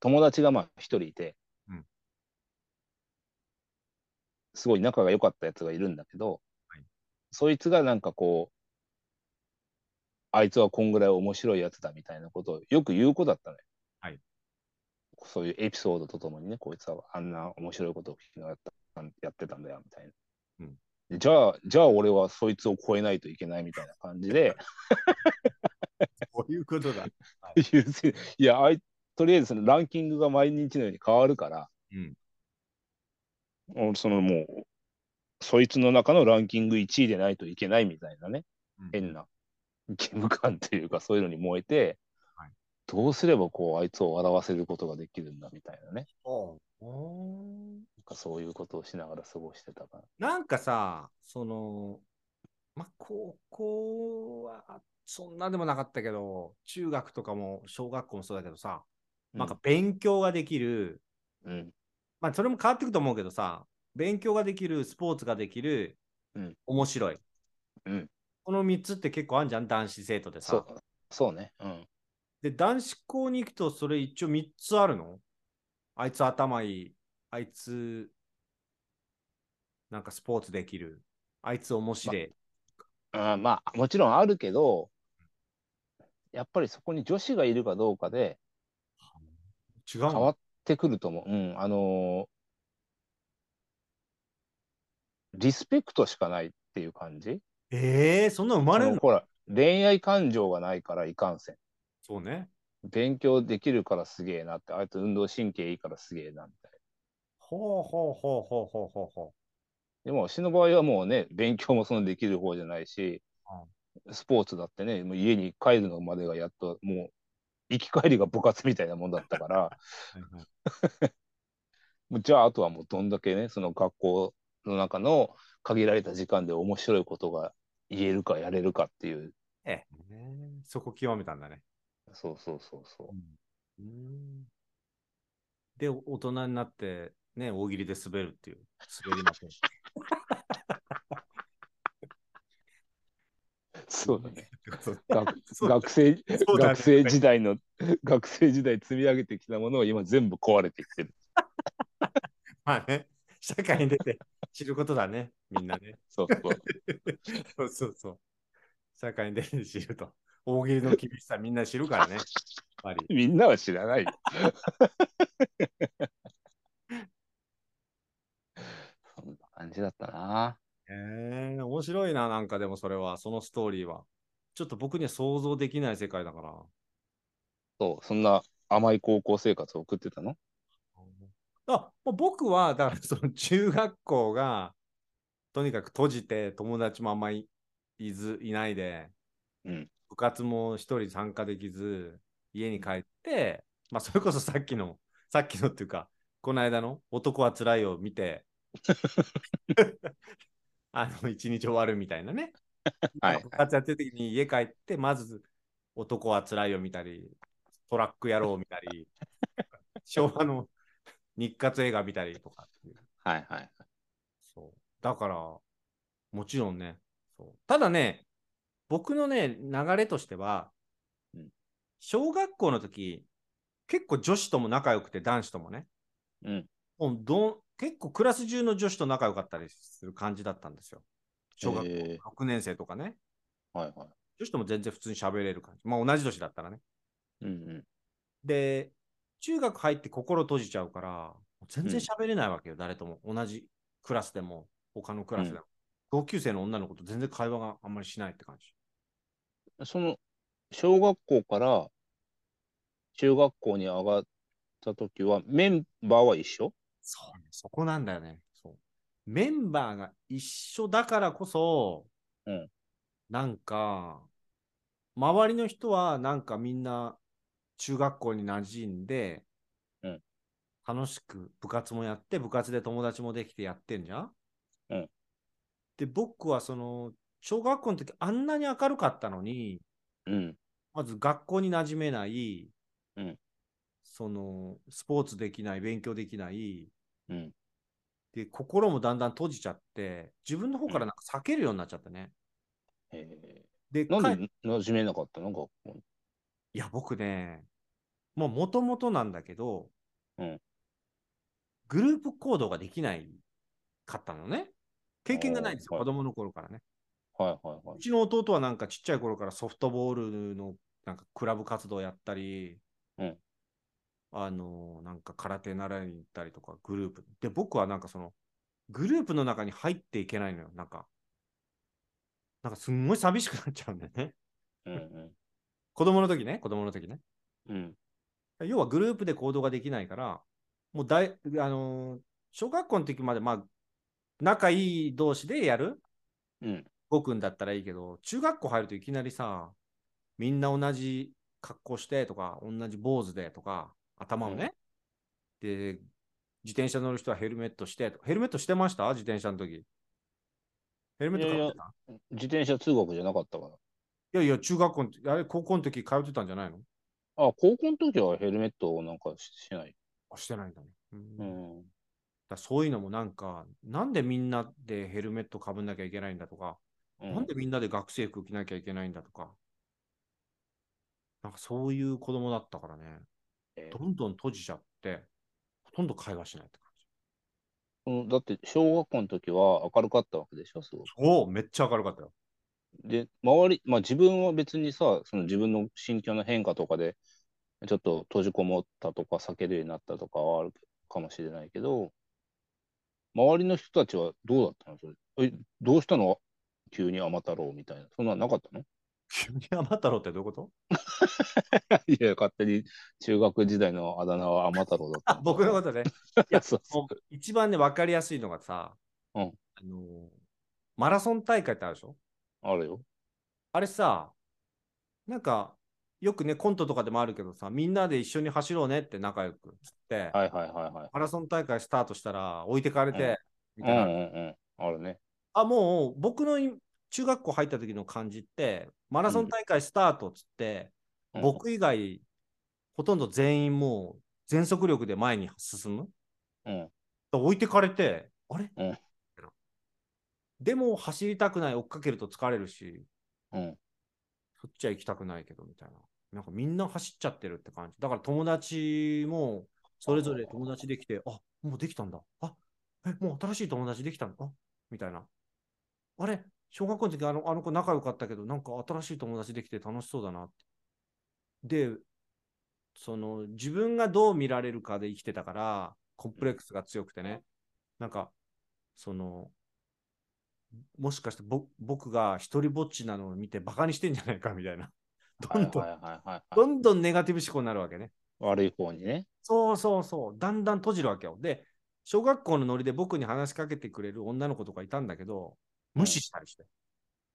友達がまあ一人いて、うん。すごい仲が良かったやつがいるんだけど、はい。そいつがなんかこう、あいつはこんぐらい面白いやつだみたいなことをよく言う子だったのよ。はい。そういうエピソードとともにね、こいつはあんな面白いことをやったやってたんだよみたいな。うん。でじゃあ、じゃあ俺はそいつを超えないといけないみたいな感じで、こういうことだ。優 *laughs* 先いやあい、とりあえずそのランキングが毎日のように変わるから、うん。俺そのもう、そいつの中のランキング1位でないといけないみたいなね、うん。変な義務感というか、そういうのに燃えて、はい。どうすればこう、あいつを笑わせることができるんだみたいなね、なんかそういうことをしながら過ごしてたから。なんかさ、その、まあ、高校はそんなでもなかったけど、中学とかも小学校もそうだけどさ、なんか勉強ができる、うん、まあそれも変わってくると思うけどさ、勉強ができる、スポーツができる、うん。面白い。うん、この3つって結構あるじゃん、男子生徒でさ。そう、そうね、うん。で、男子校に行くとそれ一応3つあるの？あいつ頭いい。あいつ、なんかスポーツできる。あいつ面白い。あまあ、もちろんあるけど、やっぱりそこに女子がいるかどうかで違うの？変わってくると思う。うん、あのーリスペクトしかないっていう感じええそんな生まれるの？ほら、恋愛感情がないからいかんせん。そうね。勉強できるからすげえなって、あいつ運動神経いいからすげえなみたいな。ほうほうほうほうほうほうほでも、私の場合はもうね、勉強もそんなできる方じゃないし、スポーツだってね、もう家に帰るのまでがやっと、もう、行き帰りが部活みたいなもんだったから、*laughs* じゃあ、あとはもうどんだけね、その学校の中の限られた時間で面白いことが言えるかやれるかっていう、ええねそこ極めたんだね。そうそうそうそう。うんで、お大人になって、ね、大喜利で滑るっていう。滑りません。*laughs* そうだね。そう学生そうだね学生時代の、学生時代積み上げてきたものを今全部壊れてきてる。*laughs* まあね、社会に出て知ることだね、みんなね。*laughs* そうそう。そうそうそう。社会に出て知ると。大喜利の厳しさみんな知るからね。*laughs* みんなは知らないよ。*laughs* そんな感じだったな。ええ面白いな、なんかでもそれは、そのストーリーは。ちょっと僕には想像できない世界だから。そう、そんな甘い高校生活を送ってたの？あもう僕は、だからその中学校が、とにかく閉じて、友達もあんまりいずいないで、うん。部活も一人参加できず、家に帰って、まあ、それこそさっきの、さっきのっていうか、この間の男はつらいを見て、*laughs* あの、一日終わるみたいなね。はい部活やってる時に家帰って、まず男はつらいを見たり、トラック野郎を見たり、*laughs* 昭和の日活映画見たりとかっていう。はいはい。そう。だから、もちろんね。そうただね、僕のね、流れとしては、うん小学校の時、結構女子とも仲良くて、男子ともね。うん。もうどん結構クラス中の女子と仲良かったりする感じだったんですよ。小学校へー6年生とかね。はいはい。女子とも全然普通に喋れる感じ。まあ同じ年だったらね。うんうん。で、中学入って心閉じちゃうから、全然喋れないわけよ、誰とも。同じクラスでも、他のクラスでも。同級生の女の子と全然会話があんまりしないって感じ。その、小学校から中学校に上がった時は、メンバーは一緒？そうね、そこなんだよね。そうメンバーが一緒だからこそ、うんなんか、周りの人はなんかみんな中学校に馴染んで、うん楽しく部活もやって、部活で友達もできてやってんじゃん？うんで、僕はその、小学校の時あんなに明るかったのに、うん。まず学校に馴染めない、うんその、スポーツできない、勉強できない、うん。で、心もだんだん閉じちゃって、自分の方からなんか避けるようになっちゃったね。えで、ー、なん帰で馴染めなかったの？学校にいや、僕ね、もう元々なんだけど、うんグループ行動ができないかったのね。経験がないんですよ、はい子供の頃からね。はいはいはうちの弟はなんかちっちゃい頃からソフトボールのなんかクラブ活動やったり、うんあのなんか空手習いに行ったりとか、グループ。で、僕はなんかその、グループの中に入っていけないのよ、なんか。なんかすんごい寂しくなっちゃうんだよね。い。うん子供の時ね、子供の時ね。うん。うん。要はグループで行動ができないから、もう大、あのー小学校の時まで、まあ、仲いい同士でやるうん。ごくんだったらいいけど、中学校入るといきなりさ、みんな同じ格好してとか、同じ坊主でとか、頭をね。で、自転車乗る人はヘルメットしてヘルメットしてました？自転車の時。ヘルメットかぶってた？自転車通学じゃなかったから。いやいや、中学校の時、あれ、高校の時通ってたんじゃないの？あ、高校の時はヘルメットをなんかししない。あしてないんだね。うんうん。だそういうのもなんか、なんでみんなでヘルメットかぶんなきゃいけないんだとか、うんなんでみんなで学生服着なきゃいけないんだとか、なんかそういう子供だったからね、えーどんどん閉じちゃって、ほとんど会話しないって感じ。うんだって小学校の時は明るかったわけでしょ、すごく。おお、めっちゃ明るかったよ。で、周り、まあ自分は別にさ、その自分の心境の変化とかで、ちょっと閉じこもったとか避けるようになったとかはあるかもしれないけど、周りの人たちはどうだったの？それえ、どうしたの？急に甘太郎みたいな。そんなのなかったの？急に甘太郎ってどういうこと？*laughs* いや、勝手に中学時代のあだ名は甘太郎だった。あ *laughs* 僕のことね。*laughs* いや、そうそもう一番ね、分かりやすいのがさ、うんあのーマラソン大会ってあるでしょ？う。あるよ。あれさ、なんか、よくね、コントとかでもあるけどさ、みんなで一緒に走ろうねって仲良くつって、はいはいはいはい。マラソン大会スタートしたら置いてかれて、みうんうたいな。んうん。あるね。あ、もう僕のい中学校入った時の感じって、マラソン大会スタートっつって、うん、僕以外、ほとんど全員もう全速力で前に進む。うん。置いてかれて、あれ、うんでも走りたくない、追っかけると疲れるし、うん。そっちは行きたくないけどみたいな。なんかみんな走っちゃってるって感じ。だから友達もそれぞれ友達できて、あもうできたんだ。あえ、もう新しい友達できたの？あみたいな。あれ？小学校の時あのあの子仲良かったけど、なんか新しい友達できて楽しそうだなって。で、その自分がどう見られるかで生きてたから、コンプレックスが強くてね。なんか、その、もしかしてぼ僕が一人ぼっちなのを見てバカにしてんじゃないかみたいな。*laughs* どんどん、はいはいはいはいどんどんネガティブ思考になるわけね。悪い方にね。そうそうそう。だんだん閉じるわけよ。で、小学校のノリで僕に話しかけてくれる女の子とかいたんだけど、無視したりして。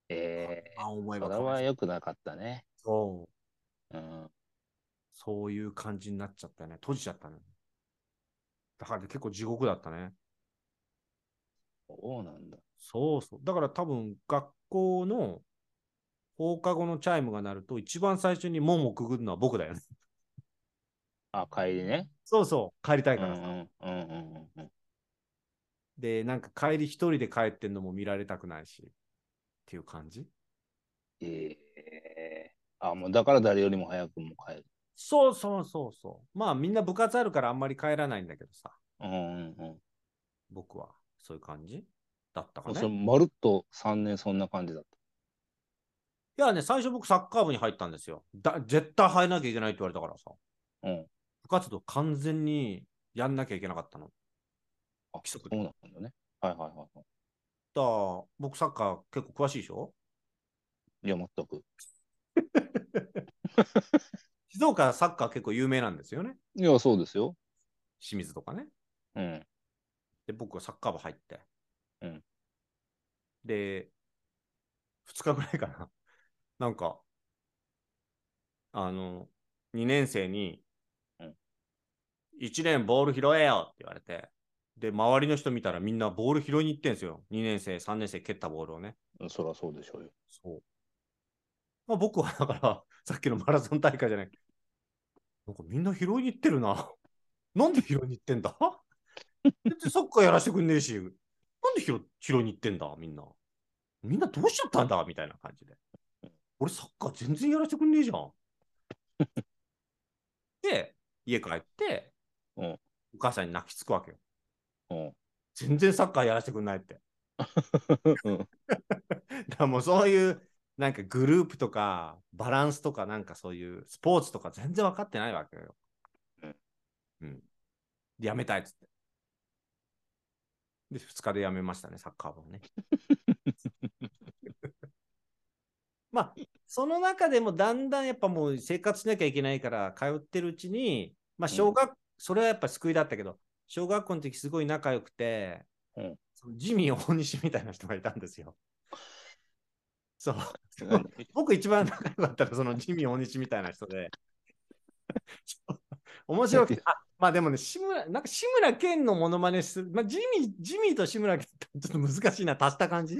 ええあ、思えばそうはい良くなかったね。そう。うん。そういう感じになっちゃったね。閉じちゃったね。だから結構地獄だったね。そうなんだ。そうそう。だから多分学校の放課後のチャイムが鳴ると一番最初に門をくぐるのは僕だよね。*laughs* あ、帰りね。そうそう。帰りたいうんからさ。うんうんうんうん。で、なんか帰り一人で帰ってんのも見られたくないし。っていう感じええあ、もうだから誰よりも早くも帰る。そうそうそうそう。まあみんな部活あるからあんまり帰らないんだけどさ。うんうんうん。僕はそういう感じだったかね。まるっと3年そんな感じだっいやね、最初僕サッカー部に入ったんですよ。だ絶対入らなきゃいけないって言われたからさ。た。うん。部活動完全にやんなきゃいけなかったの。あ、規則そうなんだね。はいはいはいはだ僕サッカー結構詳しいでしょ？い。いや、全く。*laughs* 静岡サッカー結構有名なんですよね。いや、そうですよ。清水とかね。うん。で、僕はサッカー部入って。うんで、2日ぐらいかな。*laughs* なんか、あの、2年生に、うん1年ボール拾えよって言われて、で、周りの人見たらみんなボール拾いに行ってんすよ。2年生、3年生蹴ったボールをね。そりゃそうでしょうよ。そう。まあ、僕はだから、*laughs* さっきのマラソン大会じゃない。なんかみんな拾いに行ってるな。*laughs* なんで拾いに行ってんだ？サッカーやらせてくんねえし、なんで拾拾いに行ってんだ？みんな。みんなどうしちゃったんだ？みたいな感じで。俺サッカー全然やらせてくんねえじゃん。*laughs* で、家帰って、うんお母さんに泣きつくわけよ。うん。全然サッカーやらせてくんないって。うん *laughs* だからもうそういうなんかグループとかバランスとかなんかそういうスポーツとか全然分かってないわけよ。うん。うん。でやめたいっつって。で、2日でやめましたね、サッカー部をね。*laughs* まあ、その中でもだんだんやっぱもう生活しなきゃいけないから通ってるうちに、まあ小学、それはやっぱ救いだったけど、小学校の時すごい仲良くて、うんそのジミー大西みたいな人がいたんですよ。*laughs* そう。何僕一番仲良かったらそのジミー大西みたいな人で。*laughs* 面白くて、*laughs* あまあでもね、志村、なんか志村けんのモノマネする、まあジミー、ジミーと志村けんってちょっと難しいな、足した感じ？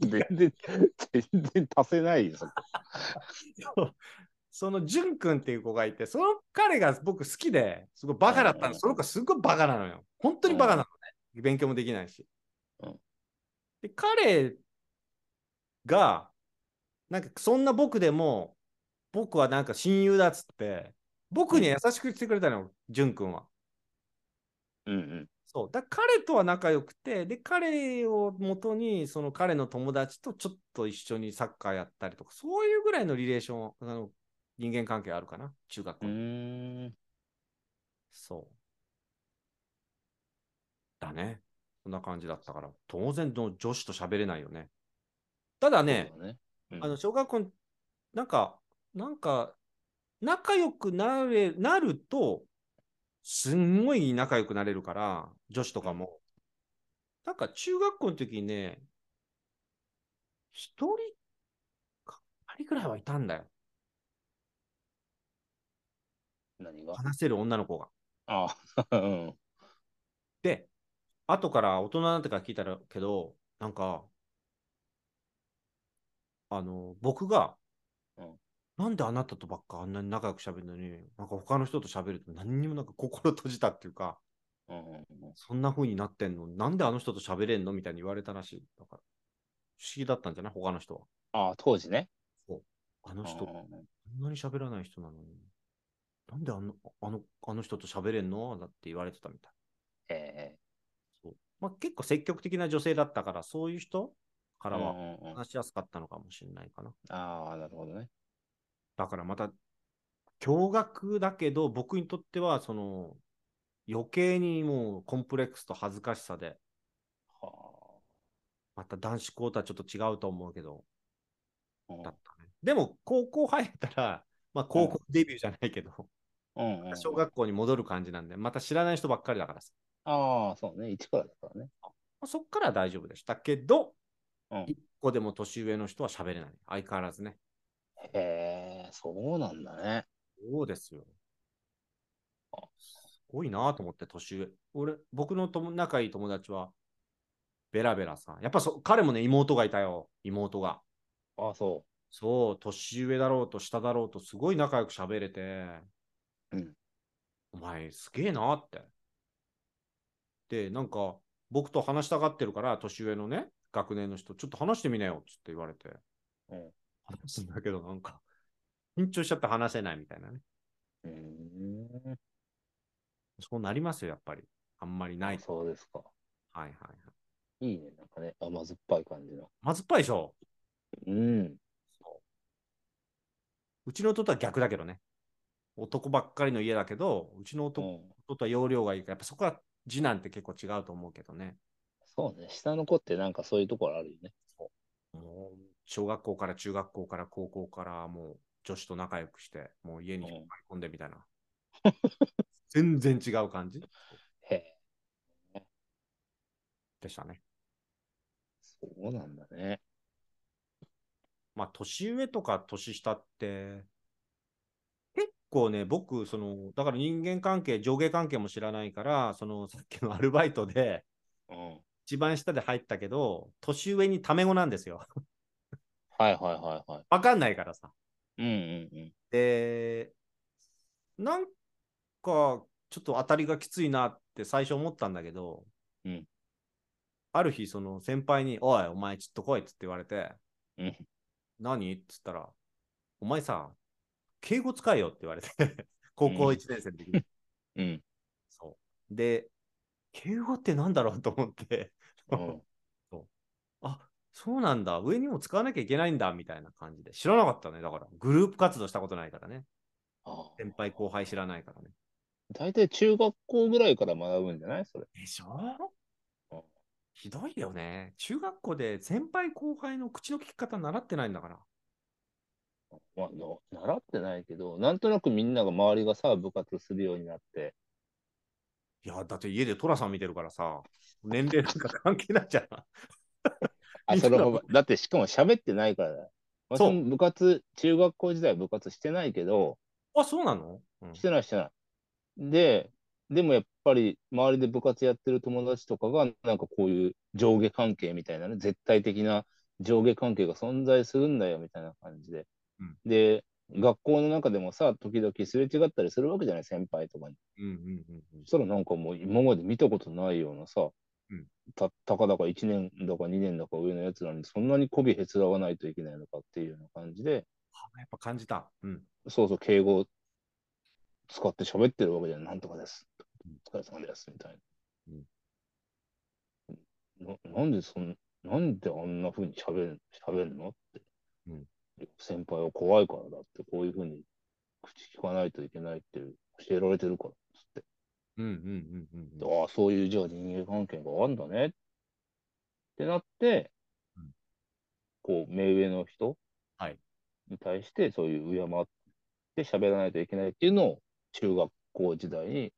全然、全然足せないよ、そ *laughs* のジュン君っていう子がいて、その彼が僕好きで、すごいバカだったの。うんその子すごいバカなのよ。本当にバカなのね。勉強もできないし。うんで、彼が、なんかそんな僕でも、僕はなんか親友だっつって、僕に優しくしてくれたのよ、ジュン君は。うんうん。そう。だ彼とは仲良くて、で、彼をもとに、その彼の友達とちょっと一緒にサッカーやったりとか、そういうぐらいのリレーション、あの人間関係あるかな、中学校。うーん。そう。だね。そんな感じだったから、当然の女子と喋れないよね。ただね、ね。うんあの小学校の、なんか、なんか、仲良くなれなると、すんごい仲良くなれるから、女子とかも。なんか中学校の時にね、一人か二人くらいはいたんだよ。何が？話せる女の子が。ああ、*laughs* うん。で、後から大人になってから聞いたらけど、なんか、あの、僕が、うんなんであなたとばっかあんなに仲良く喋るのに、なんか他の人と喋ると何にもなんか心閉じたっていうか、うんうんうんそんな風になってんのなんであの人と喋れんのみたいに言われたらしい。だから、不思議だったんじゃない？他の人は。ああ、当時ね。あの人、んうんうんんなに喋らない人なのに。なんであのあのあの人と喋れんの？だって言われてたみたい。えそうまあ、結構積極的な女性だったから、そういう人かえらはうんうんうん話しやすかったのかもしれないかな。ああ、なるほどね。だからまた、驚愕だけど、僕にとっては、その、余計にもうコンプレックスと恥ずかしさで、はまた男子校とはちょっと違うと思うけど、あ。うんだったね。でも、高校入ったら、まあ、高校デビューじゃないけど、うんうんうん小学校に戻る感じなんで、また知らない人ばっかりだからさ、ああ、そうね。一からだからね。まあそっからは大丈夫でしたけど、うん一個でも年上の人は喋れない。相変わらずね。へえ、そうなんだね。そうですよ。すごいなと思って、年上。俺、僕の友仲いい友達は、ベラベラさ。やっぱそ彼もね、妹がいたよ。妹が。ああ、そそう、年上だろうと下だろうと、すごい仲良く喋れて、うんお前、すげえなって。で、なんか、僕と話したがってるから、年上のね、学年の人、ちょっと話してみなよっつって言われて、う。うん話すんだけど、なんか、緊張しちゃって話せないみたいなね。そうなりますよ、やっぱり。あんまりないと。そうですか。はいはいはい。いいね。なんかね、甘酸っぱい感じの。まずっぱいでしょ。うん。うちの弟は逆だけどね。男ばっかりの家だけど、うちの弟,、は容量がいいから、やっぱそこは次男って結構違うと思うけどね。そうね。下の子ってなんかそういうところあるよね。もう小学校から中学校から高校からもう女子と仲良くして、もう家に引っ張り込んでみたいな。全然違う感じへえ。でしたね。そうなんだね。まあ、年上とか年下って、結構ね、僕、その、だから人間関係、上下関係も知らないから、その、さっきのアルバイトで、うん。一番下で入ったけど、年上にタメ語なんですよ。はいはいはいはい。わかんないからさ。うんうんうん。で、なんか、ちょっと当たりがきついなって最初思ったんだけど、うんある日、その先輩に、おい、お前ちょっと来いっつって言われて、うん何？っつったら、お前さ、敬語使えよって言われて、高校1年生の時に。うん。そう。で、敬語ってなんだろうと思って、うん。あそうなんだ、上にも使わなきゃいけないんだみたいな感じで、知らなかったね、だから、グループ活動したことないからね、先輩後輩知らないからね。大体中学校ぐらいから学ぶんじゃない？それ。でしょ？うんひどいよね。中学校で先輩後輩の口の利き方習ってないんだから。まあ、の習ってないけど、なんとなくみんなが周りがさ、部活するようになって、いや、だって家で寅さん見てるからさ、年齢なんか関係ないじゃん。あ、その、だってしかも喋ってないからだよ。そう部活、中学校時代は部活してないけど、あ、そうなの、うんしてないしてない。で、でもやっぱり周りで部活やってる友達とかが、なんかこういう上下関係みたいなね、絶対的な上下関係が存在するんだよみたいな感じで。うんで、学校の中でもさ、時々すれ違ったりするわけじゃない、先輩とかに。うんうんうんうんそしたらなんかもう今まで見たことないようなさ、うんたたかだか1年だか2年だか上のやつらにそんなに媚びへつらわないといけないのかっていうような感じで、あやっぱ感じた。うん。そうそう、敬語を使って喋ってるわけじゃん。なんとかです。お疲れ様です。みたいな。ななんでそん、なんであんな風に喋る喋るのって。うん先輩は怖いからだって、こういう風に口聞かないといけないって教えられてるからうんうんうんうんでああ、そういうじゃあ人間関係があるんだねってなって、うんこう、目上の人はい。に対して、そういう敬って喋らないといけないっていうのを、中学校時代に、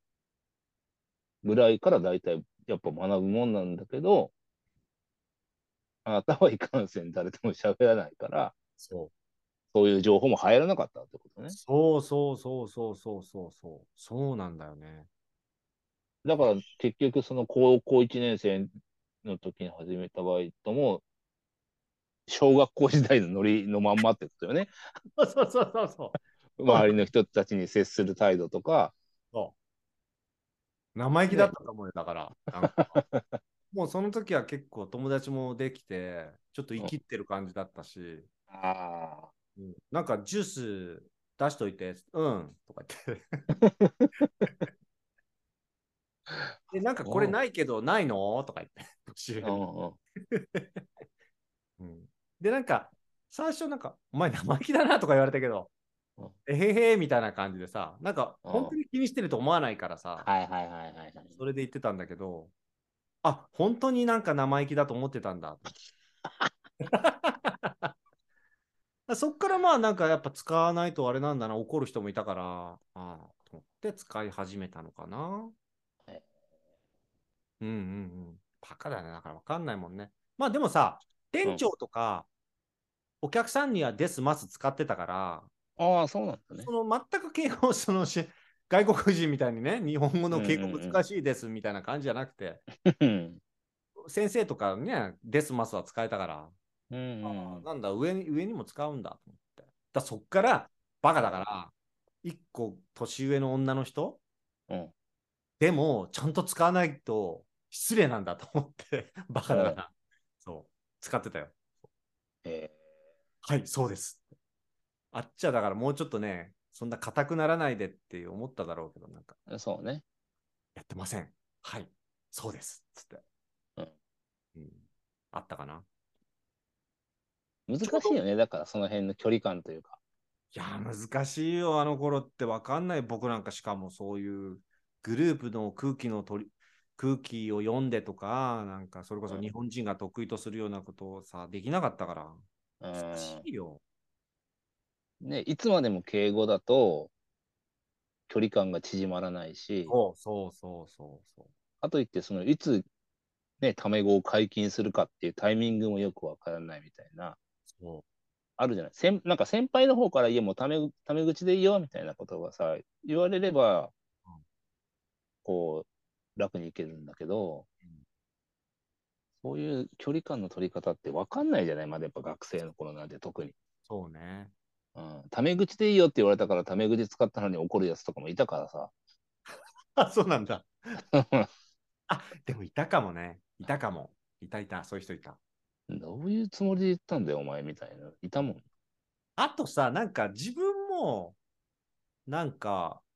ぐらいから大体やっぱ学ぶもんなんだけど、あなたはいかんせん誰とも喋らないから、そそういう情報も入らなかったってことう。ね。そうそうそうそうそうそうそう。そうなんだよね。だから結局その高校1年生の時に始めたバイトも、小学校時代のノリのまんまってことよね。*laughs* そうそうそうそう。周りの人たちに接する態度とか、そう。生意気だったと思うよ、だから。か *laughs* もうその時は結構友達もできて、ちょっと生きってる感じだったし、あうんなんかジュース出しといて、うん、とか言って。*laughs* *laughs* で、なんかこれないけど、ないの？とか言って。年上あ、うん *laughs* で、なんか、最初なんか、お前生意気だなとか言われたけどうん、えへへみたいな感じでさ、なんか、うん本当に気にしてると思わないからさ、はいはいはいはいはい。それで言ってたんだけど、あ、本当になんか生意気だと思ってたんだ。*laughs* そっからまあなんかやっぱ使わないとあれなんだな、怒る人もいたから、ああ、と思って使い始めたのかな。はいうんうんうん。バカだね。だからわかんないもんね。まあでもさ、店長とか、お客さんにはですます使ってたから、ああ、そうなんだねそ。の全く敬語をそのし外国人みたいにね、日本語の敬語難しいですみたいな感じじゃなくて、うん先生とかね、ですますは使えたから、うんあうんーなんだ上に、上にも使うんだと思って。だそっから、バカだから、一個年上の女の人うんでも、ちゃんと使わないと失礼なんだと思って、*laughs* バカだから、そう、使ってたよ。えはい、そうです。あっちはだからもうちょっとね、そんな硬くならないでって思っただろうけど、なんか、ーそうね。やってません。はい、そうです。つって。うんうんあったかな。難しいよね。だからその辺の距離感というか。いやー、難しいよ、あの頃ってわかんない。僕なんかしかもそういうグループの空気の取り、空気を読んでとか、なんかそれこそ日本人が得意とするようなことをさ、できなかったから。う難しいよ。んね、いつまでも敬語だと距離感が縮まらないし、そうそうそうそうそう。かといって、そのいつ、ね、タメ語を解禁するかっていうタイミングもよくわからないみたいな、そあるじゃない。先なんか先輩の方から、いや、もうタメタメ口でいいよみたいなことがさ、言われればうん、こう、楽にいけるんだけど、うんそういう距離感の取り方ってわかんないじゃないまだやっぱ学生の頃なんて特に。うそうね。うん。タメ口でいいよって言われたからタメ口使ったのに怒るやつとかもいたからさ。あ、*laughs* そうなんだ。*laughs* あ、でもいたかもね。いたかも。いたいた、そういう人いた。どういうつもりで言ったんだよ、お前みたいな。いたもん。あとさ、なんか自分も、なんか、い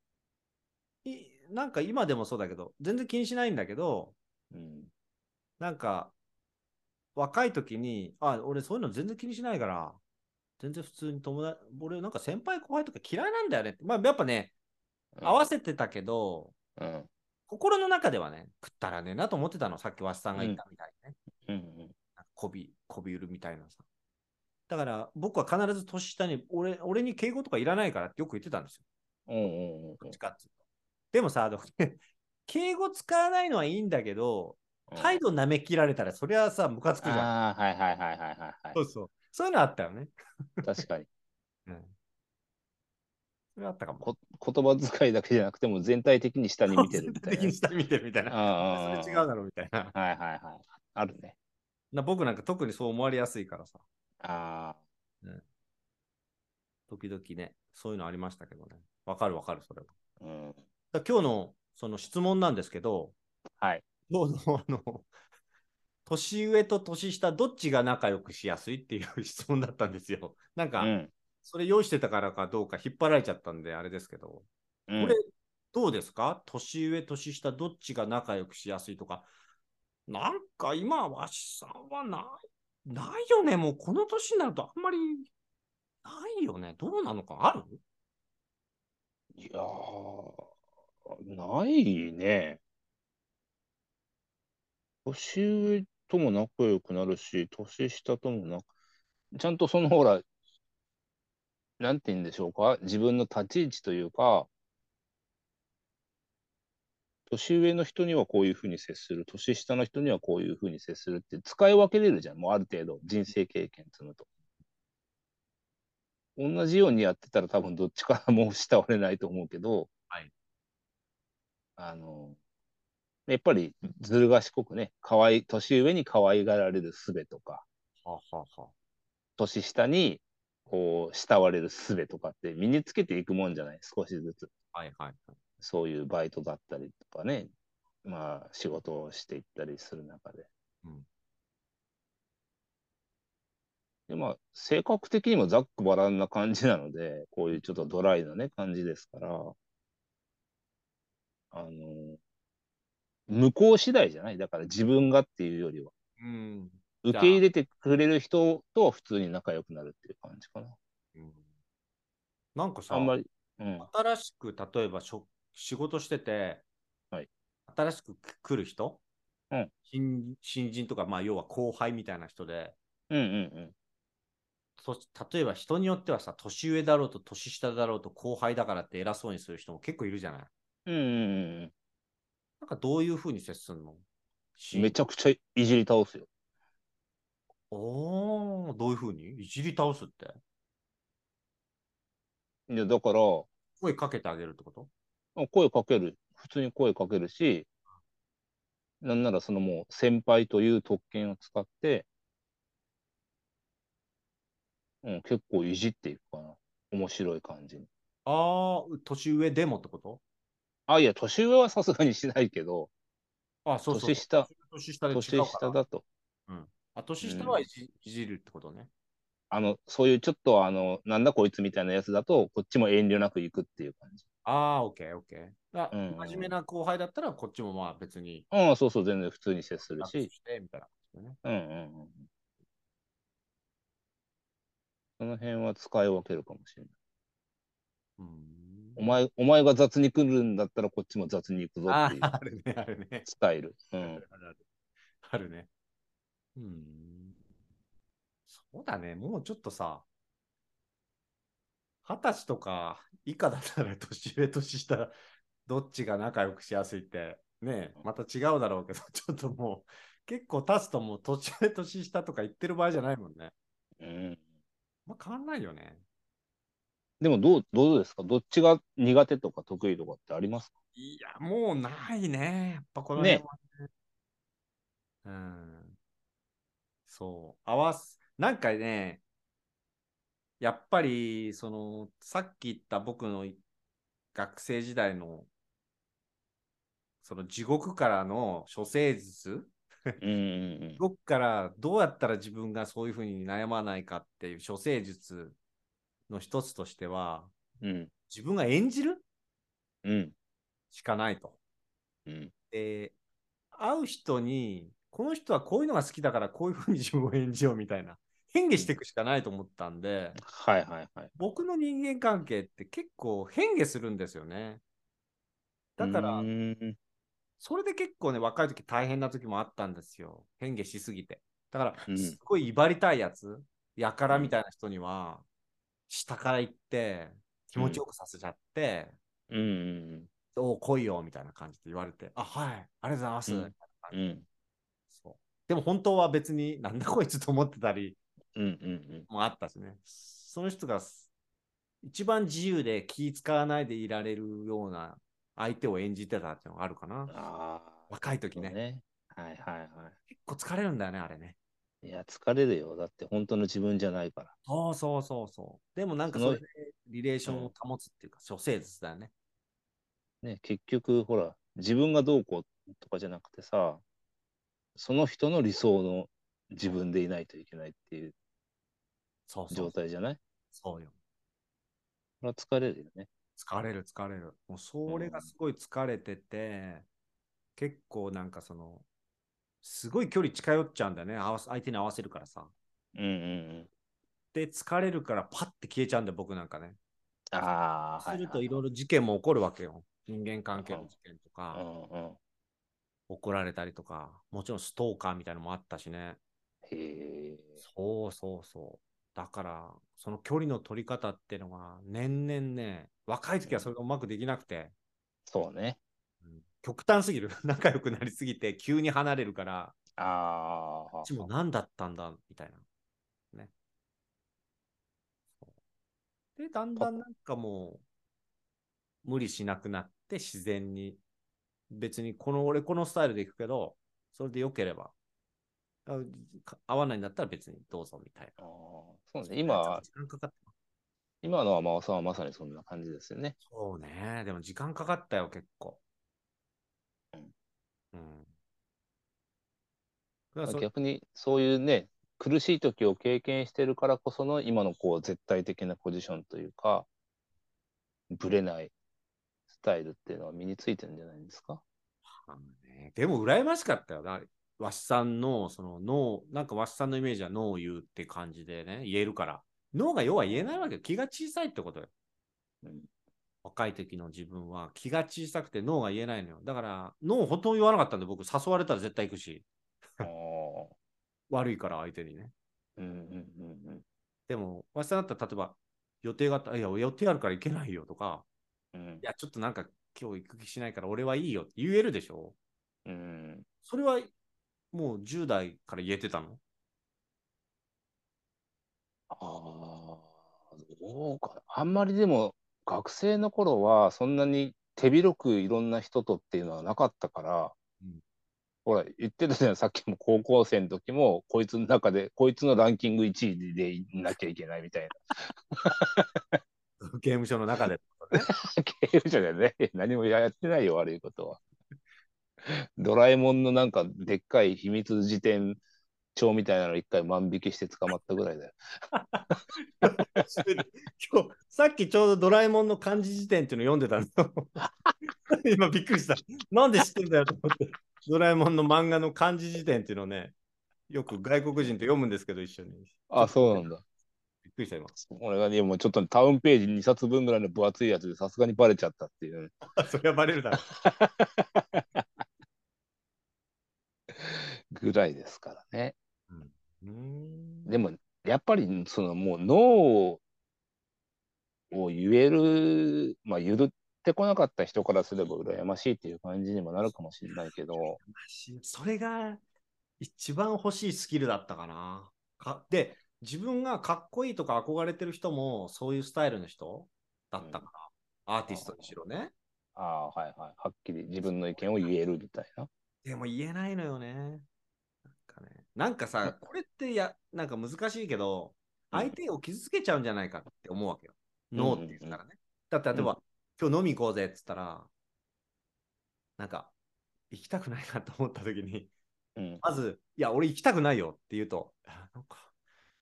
なんか今でもそうだけど、全然気にしないんだけど、うん。なんか、若い時に、あ、俺そういうの全然気にしないから、全然普通に友達、俺なんか先輩後輩とか嫌いなんだよね。まあやっぱね、合わせてたけど、うん。心の中ではね、食ったらねえなと思ってたの、さっきわしさんが言ったみたいにね。うん。うん。こび、こび売るみたいなさ。だから僕は必ず年下に、俺俺に敬語とかいらないからってよく言ってたんですよ。うんうんうんどっちかっうと。でもさ、*laughs* 敬語使わないのはいいんだけど、うん。態度舐め切られたら、それはさ、ムカつくじゃん。ああ、はいはいはいはいはい、はそうそう。そういうのあったよね。い。確かに。*laughs* うん。それあったかも。こ言葉遣いだけじゃなくても全体的に下に見てるみたい的に下見てるみたいな。な。ああそれ違うだろうみたいな。はいはいはい。あるね。な僕なんか特にそう思われやすいからさ。あ時々ね、そういうのありましたけどね。わかるわかる、それは。あ。うん。だ今日のその質問なんですけど、はい。今日のあの、*laughs* 年上と年下、どっちが仲良くしやすいっていう質問だったんですよ。なんか、うん。それ用意してたからかどうか引っ張られちゃったんで、あれですけど、うんこれ、どうですか？年上、年下、どっちが仲良くしやすいとか、なんか今、わしさんはない、ないよね。もうこの年になるとあんまりないよね。どうなのか？ある？いやー、ないね。年上とも仲良くなるし、年下ともな、ちゃんとそのほら、なんて言うんでしょうか、自分の立ち位置というか、年上の人にはこういうふうに接する、年下の人にはこういうふうに接するって使い分けれるじゃん、もうある程度、人生経験積むと。同じようにやってたら多分どっちからも慕われないと思うけど、はい。あの、やっぱりずる賢くね、可愛い、年上に可愛がられる術とか、はあは年下にこう慕われる術とかって身につけていくもんじゃない、少しずつ。あはいはいはい。そういうバイトだったりとかね、まあ仕事をしていったりする中で。うんでまあ、性格的にもざっくばらんな感じなので、こういうちょっとドライなね、感じですから、あの、向こう次第じゃない？だから自分がっていうよりは、うん。受け入れてくれる人と普通に仲良くなるっていう感じかな。うん。なんかさ、あんまり、うん。新しく例えばしょ仕事してて、はい。新しく来る人、うん。新新人とか、まあ、要は後輩みたいな人で、うんうんと例えば人によってはさ、年上だろうと年下だろうと後輩だからって偉そうにする人も結構いるじゃない？うん。うんうんうんなんかどういうふうに接するの？うん。めちゃくちゃいじり倒すよ。おー、どういうふうに？いじり倒すって？いや、だから、声かけてあげるってこと？声かける。普通に声かけるし、なんならそのもう先輩という特権を使って、うん、結構いじっていくかな。面白い感じに。あー、年上でもってこと？あ、いや、年上はさすがにしないけど、あ、そうそう。年下。年下年。下だと。あ、年下はいじ,、いじるってことね。あの、そういうちょっと、あの、なんだこいつみたいなやつだと、こっちも遠慮なく行くっていう感じ。ああ、オッケー、オッケー。だうんうん真面目な後輩だったら、こっちもまあ別に、うん、そうそう、全然普通に接する楽し。してみたいなね。うんうんうん。その辺は使い分けるかもしれない。うんお前、お前が雑に来るんだったらこっちも雑に行くぞっていうあるね、あるね。スタイル。うん。あるあるあるね。うん。そうだね、もうちょっとさ、二十歳とか以下だったら年上、年下、どっちが仲良くしやすいって、ね、また違うだろうけど、*laughs* ちょっともう、結構経つともう年上、年下とか言ってる場合じゃないもんね。うん、まあ変わんないよね。でもどう、どうですか？どっちが苦手とか得意とかってありますか？いや、もうないね。やっぱこの辺はね。うん。そう。合わす。なんかね、やっぱり、その、さっき言った僕の学生時代の、その地獄からの処世術？うんうん地獄からどうやったら自分がそういうふうに悩まないかっていう処世術の一つとしては、うん。うん。自分が演じるうん。しかないと。うん。で、会う人に、この人はこういうのが好きだからこういうふうに自分を演じようみたいな、変化していくしかないと思ったんで、はいはいはい。僕の人間関係って結構変化するんですよね。だからそれで結構ね、若い時大変な時もあったんですよ。変化しすぎて。だからう、んすごい威張りたいやつ、やからみたいな人には、下から行って、気持ちよくさせちゃって、うんうんおう来いよみたいな感じで言われて、あ、はい、ありがとうございます。うん。そうでも本当は別になんだこいつと思ってたりもあったしね。その人が一番自由で気使わないでいられるような相手を演じてたっていうのがあるかな。若い時ねね。はいはいは結構疲れるんだよね、あれね。い。いや、疲れるよ。だって本当の自分じゃないから。そうそうそうそう。でもなんかそれでリレーションを保つっていうか、処世術だよね。ね、結局、ほら、自分がどうこうとかじゃなくてさ、その人の理想の自分でいないといけないっていう状態じゃない？そうよ。それは疲れるよね。疲れる疲れる。もうそれがすごい疲れてて、結構なんかその、すごい距離近寄っちゃうんだよね。合わせ相手に合わせるからさ。うんうんうん。で、疲れるからパッて消えちゃうんだよ、僕なんかね。ああ、するとはいろいろ事件も起こるわけよ。人間関係の事件とか。うんうん。怒られたりとか、もちろんストーカーみたいなのもあったしね。へえ。そうそうそだから、その距離の取り方っていうのが、年々ね、若い時はそれがうまくできなくて、そうね。うん極端すぎる。*laughs* 仲良くなりすぎて、急に離れるから、ああこっちも何だったんだ、みたいな。ね。で、だんだんなんかもう、無理しなくなって、自然に、別にこの、俺このスタイルでいくけど、それで良ければ、合わないんだったら別にどうぞみたいな。あーそうね。今、時間かか。今の天尾さんはまさにそんな感じですよね。そうね。でも時間かかったよ、結構。うん。うん。だから逆にそういうね、苦しい時を経験してるからこその今のこう絶対的なポジションというか、ぶれないスタイルっていうのは身についてるんじゃないですか？あのね、でも羨ましかったよな。わしさんの、その脳、なんかわしさんのイメージは脳を言うって感じでね、言えるから。脳が要は言えないわけよ。気が小さいってことよ。うん若い時の自分は気が小さくて脳が言えないのよ。だから脳ほとんど言わなかったんで、僕誘われたら絶対行くし、*laughs* 悪いから相手にね。うんうんうんうん。でも、わしだったら例えば予定があったら、いや、予定あるから行けないよとか、うん。いや、ちょっとなんか今日行く気しないから俺はいいよって言えるでしょ？うんそれはもう10代から言えてたの？ああ、どうか。な。あんまりでも、学生の頃は、そんなに手広くいろんな人とっていうのはなかったから、うんほら、言ってたじゃん、さっきも高校生の時も、こいつの中で、こいつのランキング1位でいなきゃいけないみたいな。*laughs* 刑務所の中で。刑務所でね、何もやってないよ、悪いことは。ドラえもんのなんか、でっかい秘密辞典帳みたいなの一回万引きして捕まったぐらいだよ。*laughs* 今日、さっきちょうどドラえもんの漢字辞典っていうの読んでたんですよ。*laughs* 今びっくりした。なんで知ってんだよと思って。ドラえもんの漫画の漢字辞典っていうのをね、よく外国人と読むんですけど、一緒に。あ、そうなんだ。びっくりした今。俺がね、もうちょっとタウンページ2冊分ぐらいの分厚いやつでさすがにバレちゃったっていうね。*laughs* そりゃバレるだろぐらいですからね。でも、やっぱり、そのもう脳を言える、まあ、言ってこなかった人からすれば羨ましいっていう感じにもなるかもしれないけど、それが一番欲しいスキルだったかな。かで、自分がかっこいいとか憧れてる人もそういうスタイルの人だったから、アーティストにしろね。ああ、はいはい。はっきり自分の意見を言えるみたいな。でも言えないのよね。なんかさ、これってや、なんか難しいけど、相手を傷つけちゃうんじゃないかって思うわけよ。うんノーって言ったらね。だって例えば、今日飲み行こうぜって言ったら、なんか、行きたくないなと思った時に、うん。まず、いや、俺行きたくないよって言うと、あなんか、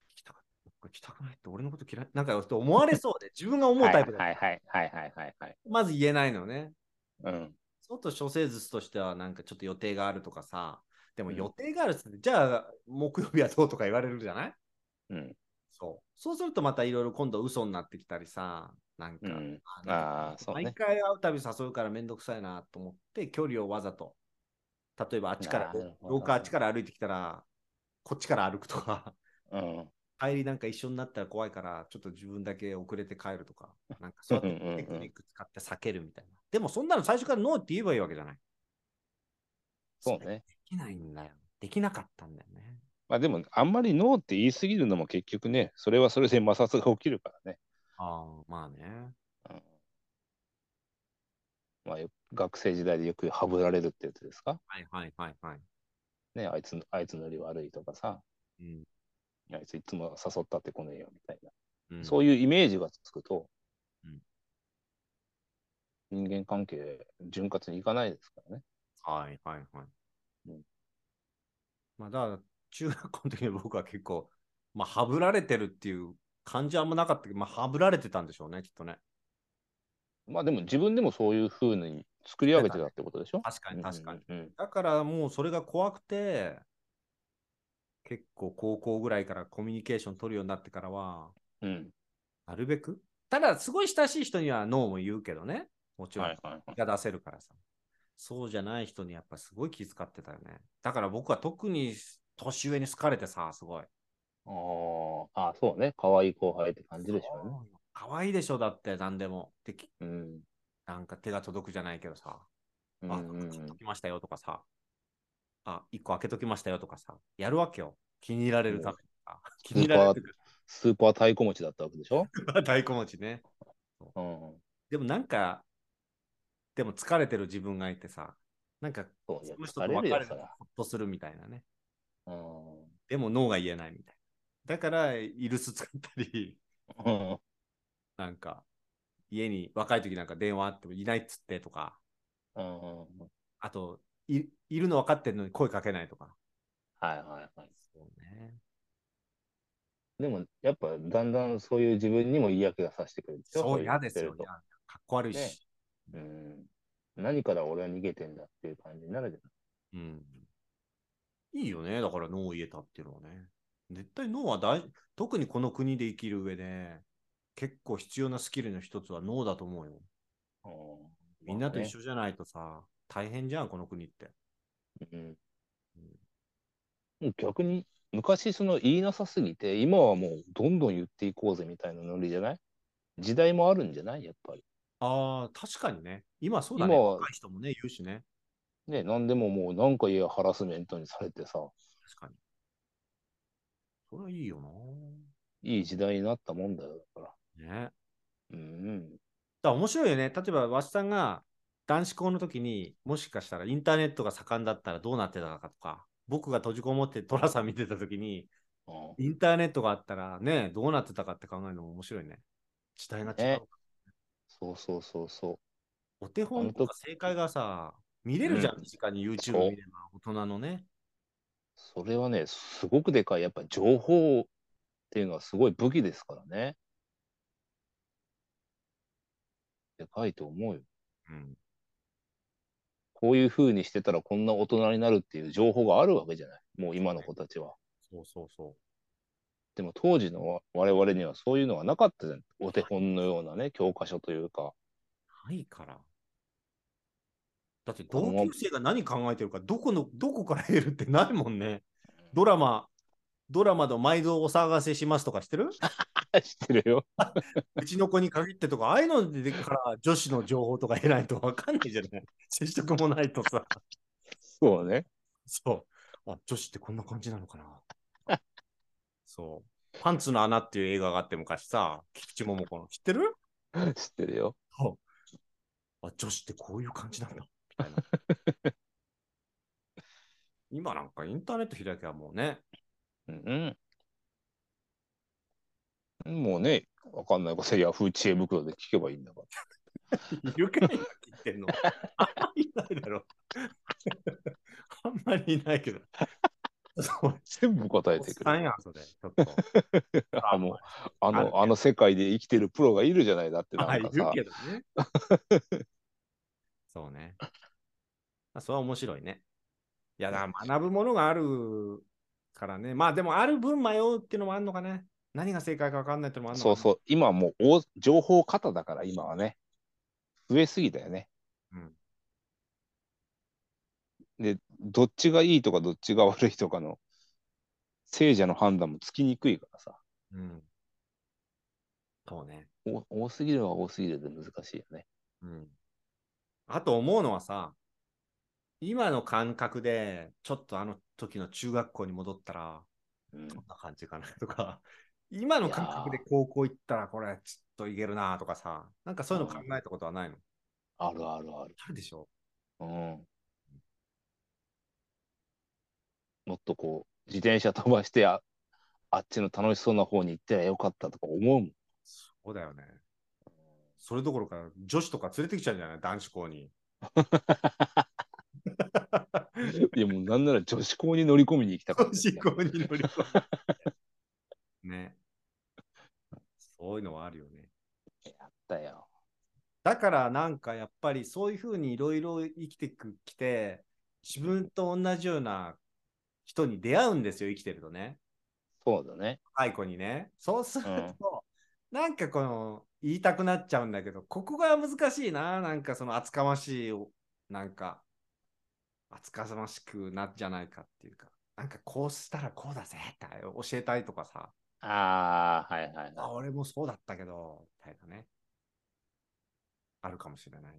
行きたく行きたくないって俺のこと嫌い、なんかと思われそうで、*laughs* 自分が思うタイプだ、はいはいはいはいはいはい。まず言えないのよね。うん。ちょっと諸生術としては、なんかちょっと予定があるとかさ、でもうん予定があるっつって、じゃあ、木曜日はどうとか言われるじゃない？うん。そう。そうするとまたいろいろ今度嘘になってきたりさ、なんか、うんあ毎。回会うたび誘うからめんどくさいなと思って、距離をわざと、例えばあっちから廊下あっちから歩いてきたら、こっちから歩くとか、うん。帰りなんか一緒になったら怖いから、ちょっと自分だけ遅れて帰るとか、なんかそうやってテクニック使って避けるみたいな。でもそんなの最初からノーって言えばいいわけじゃない？そうね。きないんだよ。できなかったんだよね。まあでも、あんまりノーって言い過ぎるのも結局ね、それはそれで摩擦が起きるからね。ああ、まあね。うんまあ、よ学生時代でよくハブられるってやつですか？はいはいはいはい。ね、あいつ、あいつのり悪いとかさ、うんあいついつも誘ったってこねえよみたいな。うん、そういうイメージがつくと、うん人間関係潤滑にいかないですからね。はいはいはい。うんまあだから、中学校の時に僕は結構、まあ、はぶられてるっていう感じはあんまなかったけど、まあ、はぶられてたんでしょうね、きっとね。まあでも自分でもそういうふうに作り上げてたってことでしょ？確かに確かに。うんうんだからもうそれが怖くて、結構高校ぐらいからコミュニケーション取るようになってからは、うん。うんなるべく？ただ、すごい親しい人にはノーも言うけどね。もちろん、はいはいはい。が出せるからさ。そうじゃない人にやっぱすごい気遣ってたよね。だから僕は特に年上に好かれてさ、すごい。ああそうね。可愛い後輩って感じでしょうね。可愛いでしょ、だって、何でも。できうん。なんか手が届くじゃないけどさ、うんあ、うん買っときましたよとかさ、あ、一個開けときましたよとかさ、やるわけよ。気に入られるためにさ。*laughs* 気に入られるスーパー太鼓持ちだったわけでしょ？太鼓持ちね。うん。でもなんか、でも疲れてる自分がいてさ、なんか、その人と別疲れるよれるとほっとするみたいなね。うん。でも脳が言えないみたいな。だから、イルス使ったり、うん。なんか、家に若い時なんか電話あってもいないっつってとか、うん。あと、いいるの分かってるのに声かけないとか。はいはいはい。そうね。でも、やっぱだんだんそういう自分にも嫌気がさしてくるでしょ？そう、嫌ですよ。言ってる嫌かっこ悪いし。ねとうん。何から俺は逃げてんだっていう感じになるじうん。いいよね。だから脳を言えたっていうのはね。絶対脳は大特にこの国で生きる上で、結構必要なスキルの一つは脳だと思うよ。みんなと一緒じゃないとさ、大変じゃん、この国って。うんもう逆に昔その言いなさすぎて今はもうどんどん言っていこうぜみたいなノリじゃない？時代もあるんじゃない？やっぱり。ああ、確かにね。今そうだね。今は若い人もね、言うしね。ね何でももう何か言えばハラスメントにされてさ確かに。それはいいよいい時代になったもんだよだから。な。ね。うんだから面白いよね。例えば、わしさんが男子校の時にもしかしたらインターネットが盛んだったらどうなってたかとか、僕が閉じこもってトラさん見てた時に、うん。インターネットがあったらね、どうなってたかって考えるのも面白いね。時代が違う。ねそうそうそうそお手本とか正解がさ、見れるじゃん、うん身近に YouTube そう見れば、大人のね。う。それはね、すごくでかい。やっぱ情報っていうのはすごい武器ですからね。でかいと思うよ。うん。こういう風にしてたらこんな大人になるっていう情報があるわけじゃない。もう今の子たちは。そうそうそでも当時のわ我々にはそういうのがなかったじゃん。お手本のようなね、教科書というか。う。ないから。だって同級生が何考えてるか、どこの、どこから得るってないもんね。ドラマ、ドラマの毎度お騒がせしますとか知ってる？*laughs* 知ってるよ。*laughs* うちの子に限ってとか、ああいうのでから女子の情報とか得ないと分かんないじゃない。*laughs* 接触もないとさ。そうね。そう。あ、女子ってこんな感じなのかな。そう。パンツの穴っていう映画があって昔さ、菊池桃子の。知ってる？知ってるよ。あ、女子ってこういう感じなんだ。みたいな。*laughs* 今なんかインターネット開きゃもうね。うん。もうね、わかんないことヤフー知恵袋で聞けばいいんだから。いる言ってんの。あんまりいないだろ。あんまりいないけど。そう。全部答えてくる。おっさんやん、それ。ちょっと。*laughs* あの、あの、あの世界で生きてるプロがいるじゃないだってあ、ないんかさ。るけどね。*laughs* そうね。あそれは面白いね。いや、だから学ぶものがあるからね。まあでも、ある分迷うっていうのもあるのかね。何が正解か分かんないってのもあるのかな。そうそう。今はもう大情報過多だから、今はね。増えすぎだよね。うん。で、どっちがいいとかどっちが悪いとかの聖者の判断もつきにくいからさ。うん。そうね。お多すぎるは多すぎるで難しいよね。うん。あと思うのはさ、今の感覚で、ちょっとあの時の中学校に戻ったら、うんこんな感じかなとか、今の感覚で高校行ったら、これ、ちょっといけるなとかさ、なんかそういうの考えたことはないの？あるあるある。あるでしょ？うん。もっとこう、自転車飛ばしてあ、あっちの楽しそうな方に行ったらよかったとか思うもん。そうだよね。それどころか、女子とか連れてきちゃうんじゃない？男子校に。*laughs* いやもうなんなら女子校に乗り込みに行きたかった。女子校に乗り込む。ね。そういうのはあるよね。だよ。だからなんかやっぱりそういうふうにいろいろ生きてくきて、自分と同じような人に出会うんですよ、生きてるとね。そうだね。若い子にね。そうすると、うんなんかこの言いたくなっちゃうんだけど、ここが難しいな。なんかその厚かましいを、なんか厚かましくなっじゃないかっていうか、なんかこうしたらこうだぜって教えたいとかさ、ああ、はいはいはい。あ、俺もそうだったけど、みたいなね。あるかもしれないね。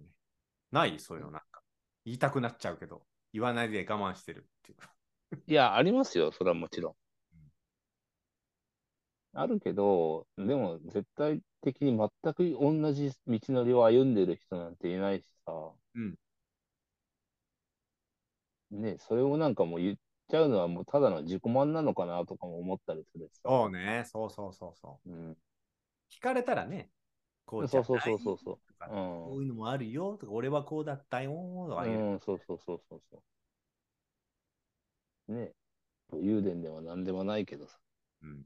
ない？そういうのなんか。言いたくなっちゃうけど、言わないで我慢してるっていう。いや、ありますよ、それはもちろん。あるけど、でも絶対的に全く同じ道のりを歩んでる人なんていないしさ。うんね、それをなんかもう言っちゃうのはもうただの自己満なのかなとかも思ったりするしさ。そうね、そうそうそうそう。うん。聞かれたらね、こうじゃそうそうないそうそうそう。とかうんこういうのもあるよとか、俺はこうだったよとか。うん、そうそうそうそうそう。ね武勇伝では何でもないけどさ。うん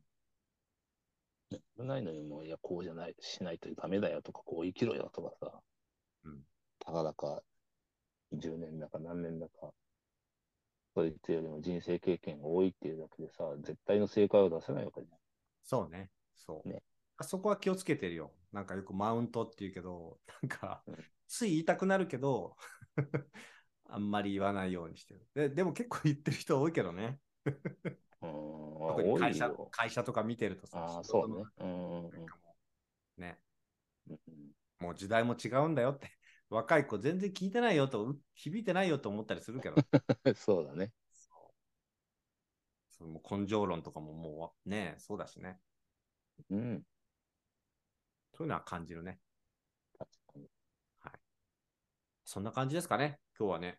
ないのにもう、いや、こうじゃない、しないとダメだよとか、こう生きろよとかさ。うんたかだか、10年だか何年だか、そいつよりも人生経験が多いっていうだけでさ、絶対の正解を出せないわけじそうね、そう。ねあそこは気をつけてるよ。なんかよくマウントって言うけど、なんかうん、つい言いたくなるけど、あんまり言わないようにしてる。ででも結構言ってる人多いけどね。特に会社よ。会社とか見てるとさ、そうね。うんね、うんもう時代も違うんだよって、*laughs* 若い子全然聞いてないよと、う響いてないよと思ったりするけど、うん。そうだね。その根性論とかももうね、そうだしね。うん。そういうのは感じるね。確かに。そんな感じですかね、今日はね。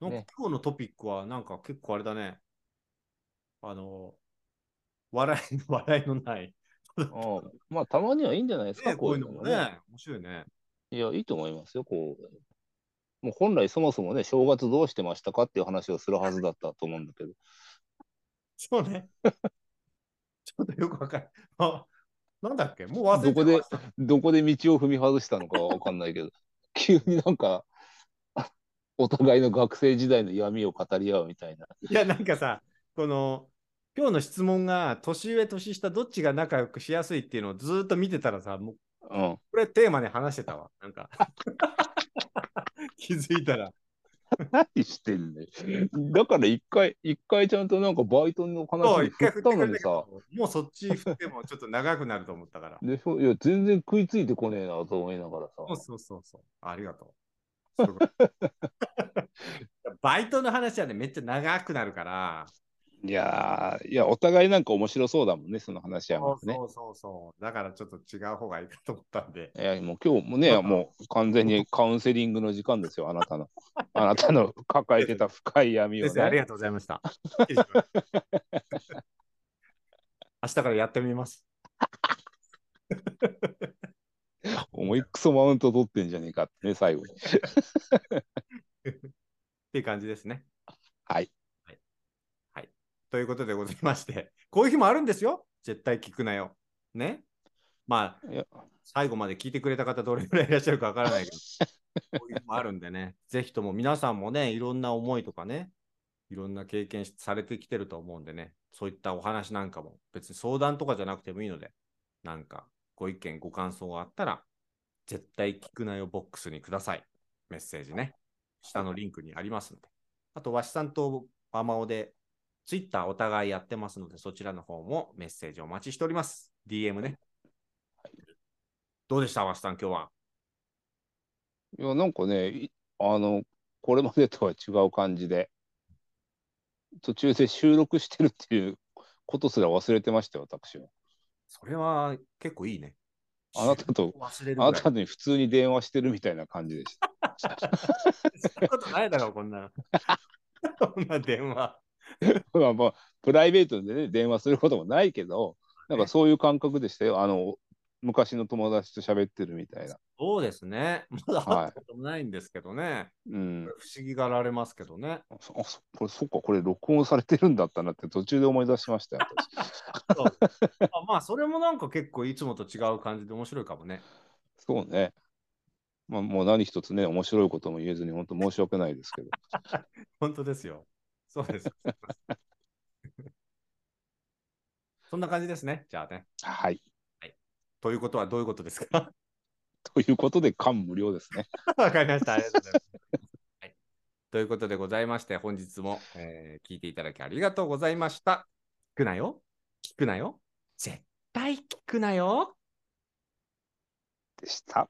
なんかね今日のトピックはなんか結構あれだね。あの、笑い、*laughs* 笑いのない。ああまあ、たまにはいいんじゃないですか、ね、こういうのもね、面白いね。いや、いいと思いますよ、こう。もう本来そもそもね、正月どうしてましたかっていう話をするはずだったと思うんだけど。そうね。*laughs* ちょっとよくわかる。あ、なんだっけ？もう忘れてどこでどこで道を踏み外したのかわかんないけど、*laughs* 急になんか、お互いの学生時代の闇を語り合うみたいな。いや、なんかさ、この、今日の質問が、年上、年下、どっちが仲良くしやすいっていうのをずーっと見てたらさ、もう、うん。これテーマで話してたわ。なんか。*laughs* 気づいたら。何してんねだから一回、一回ちゃんとなんかバイトの話そう、に一回振ってくれたのにさ、ど、もうそっち振ってもちょっと長くなると思ったから。でしょいや、全然食いついてこねえなと思いながらさ。そうそうそうそう。ありがとう。*laughs* バイトの話はね、めっちゃ長くなるから。いやー、いや、お互いなんか面白そうだもんね、その話はね。そうそうそう。だからちょっと違う方がいいかと思ったんで。いや、もう今日もね、もう完全にカウンセリングの時間ですよ、あなたの。*laughs* あなたの抱えてた深い闇を先生、ありね。がとうございました。*laughs* 明日からやってみます。思いっくそマウント取ってんじゃねえかってね、最後に。*laughs* っていう感じですね。はい。はい。ということでございまして、こういう日もあるんですよ。絶対聞くなよ。ね。まあ最後まで聞いてくれた方、どれぐらいいらっしゃるかわからないけど、こういう日もあるんでね、ぜひとも皆さんもね、いろんな思いとかね、いろんな経験しされてきてると思うんでね、そういったお話なんかも、別に相談とかじゃなくてもいいので、なんかご意見、ご感想があったら、絶対聞くなよボックスにください。メッセージね。下のリンクにありますので。あと、わしさんとバマオで、ツイッターお互いやってますので、そちらの方もメッセージお待ちしております。DM ね。どうでした、わしさん、今日は？いや、なんかね、いあの、これまでとは違う感じで、途中で収録してるっていうことすら忘れてましたよ、私は。それは結構いいね。あなたと、あなたに普通に電話してるみたいな感じでした。そんなことないだろう、こんな。こんな電話。*laughs* まあまあ、プライベートでね、電話することもないけど、なんかそういう感覚でしたよ。あの、昔の友達と喋ってるみたいな。そうですね。まだ会ったこともないんですけどね。うん。不思議がられますけどね。あそこれそっか、これ録音されてるんだったなって途中で思い出しましたよ、*laughs* あまあ、それもなんか結構いつもと違う感じで面白いかもね。そうね。まあ、もう何一つね、面白いことも言えずに、本当申し訳ないですけど。*laughs* 本当ですよ。そうです。*laughs* そんな感じですね。じゃあね。はい。ということはどういうことですか？*laughs* ということで、感無量ですね。*laughs* わかりました。ありがとうございます。はい、ということでございまして、本日も、えー聞いていただきありがとうございました。聞くなよ？聞くなよ？絶対聞くなよ。でした。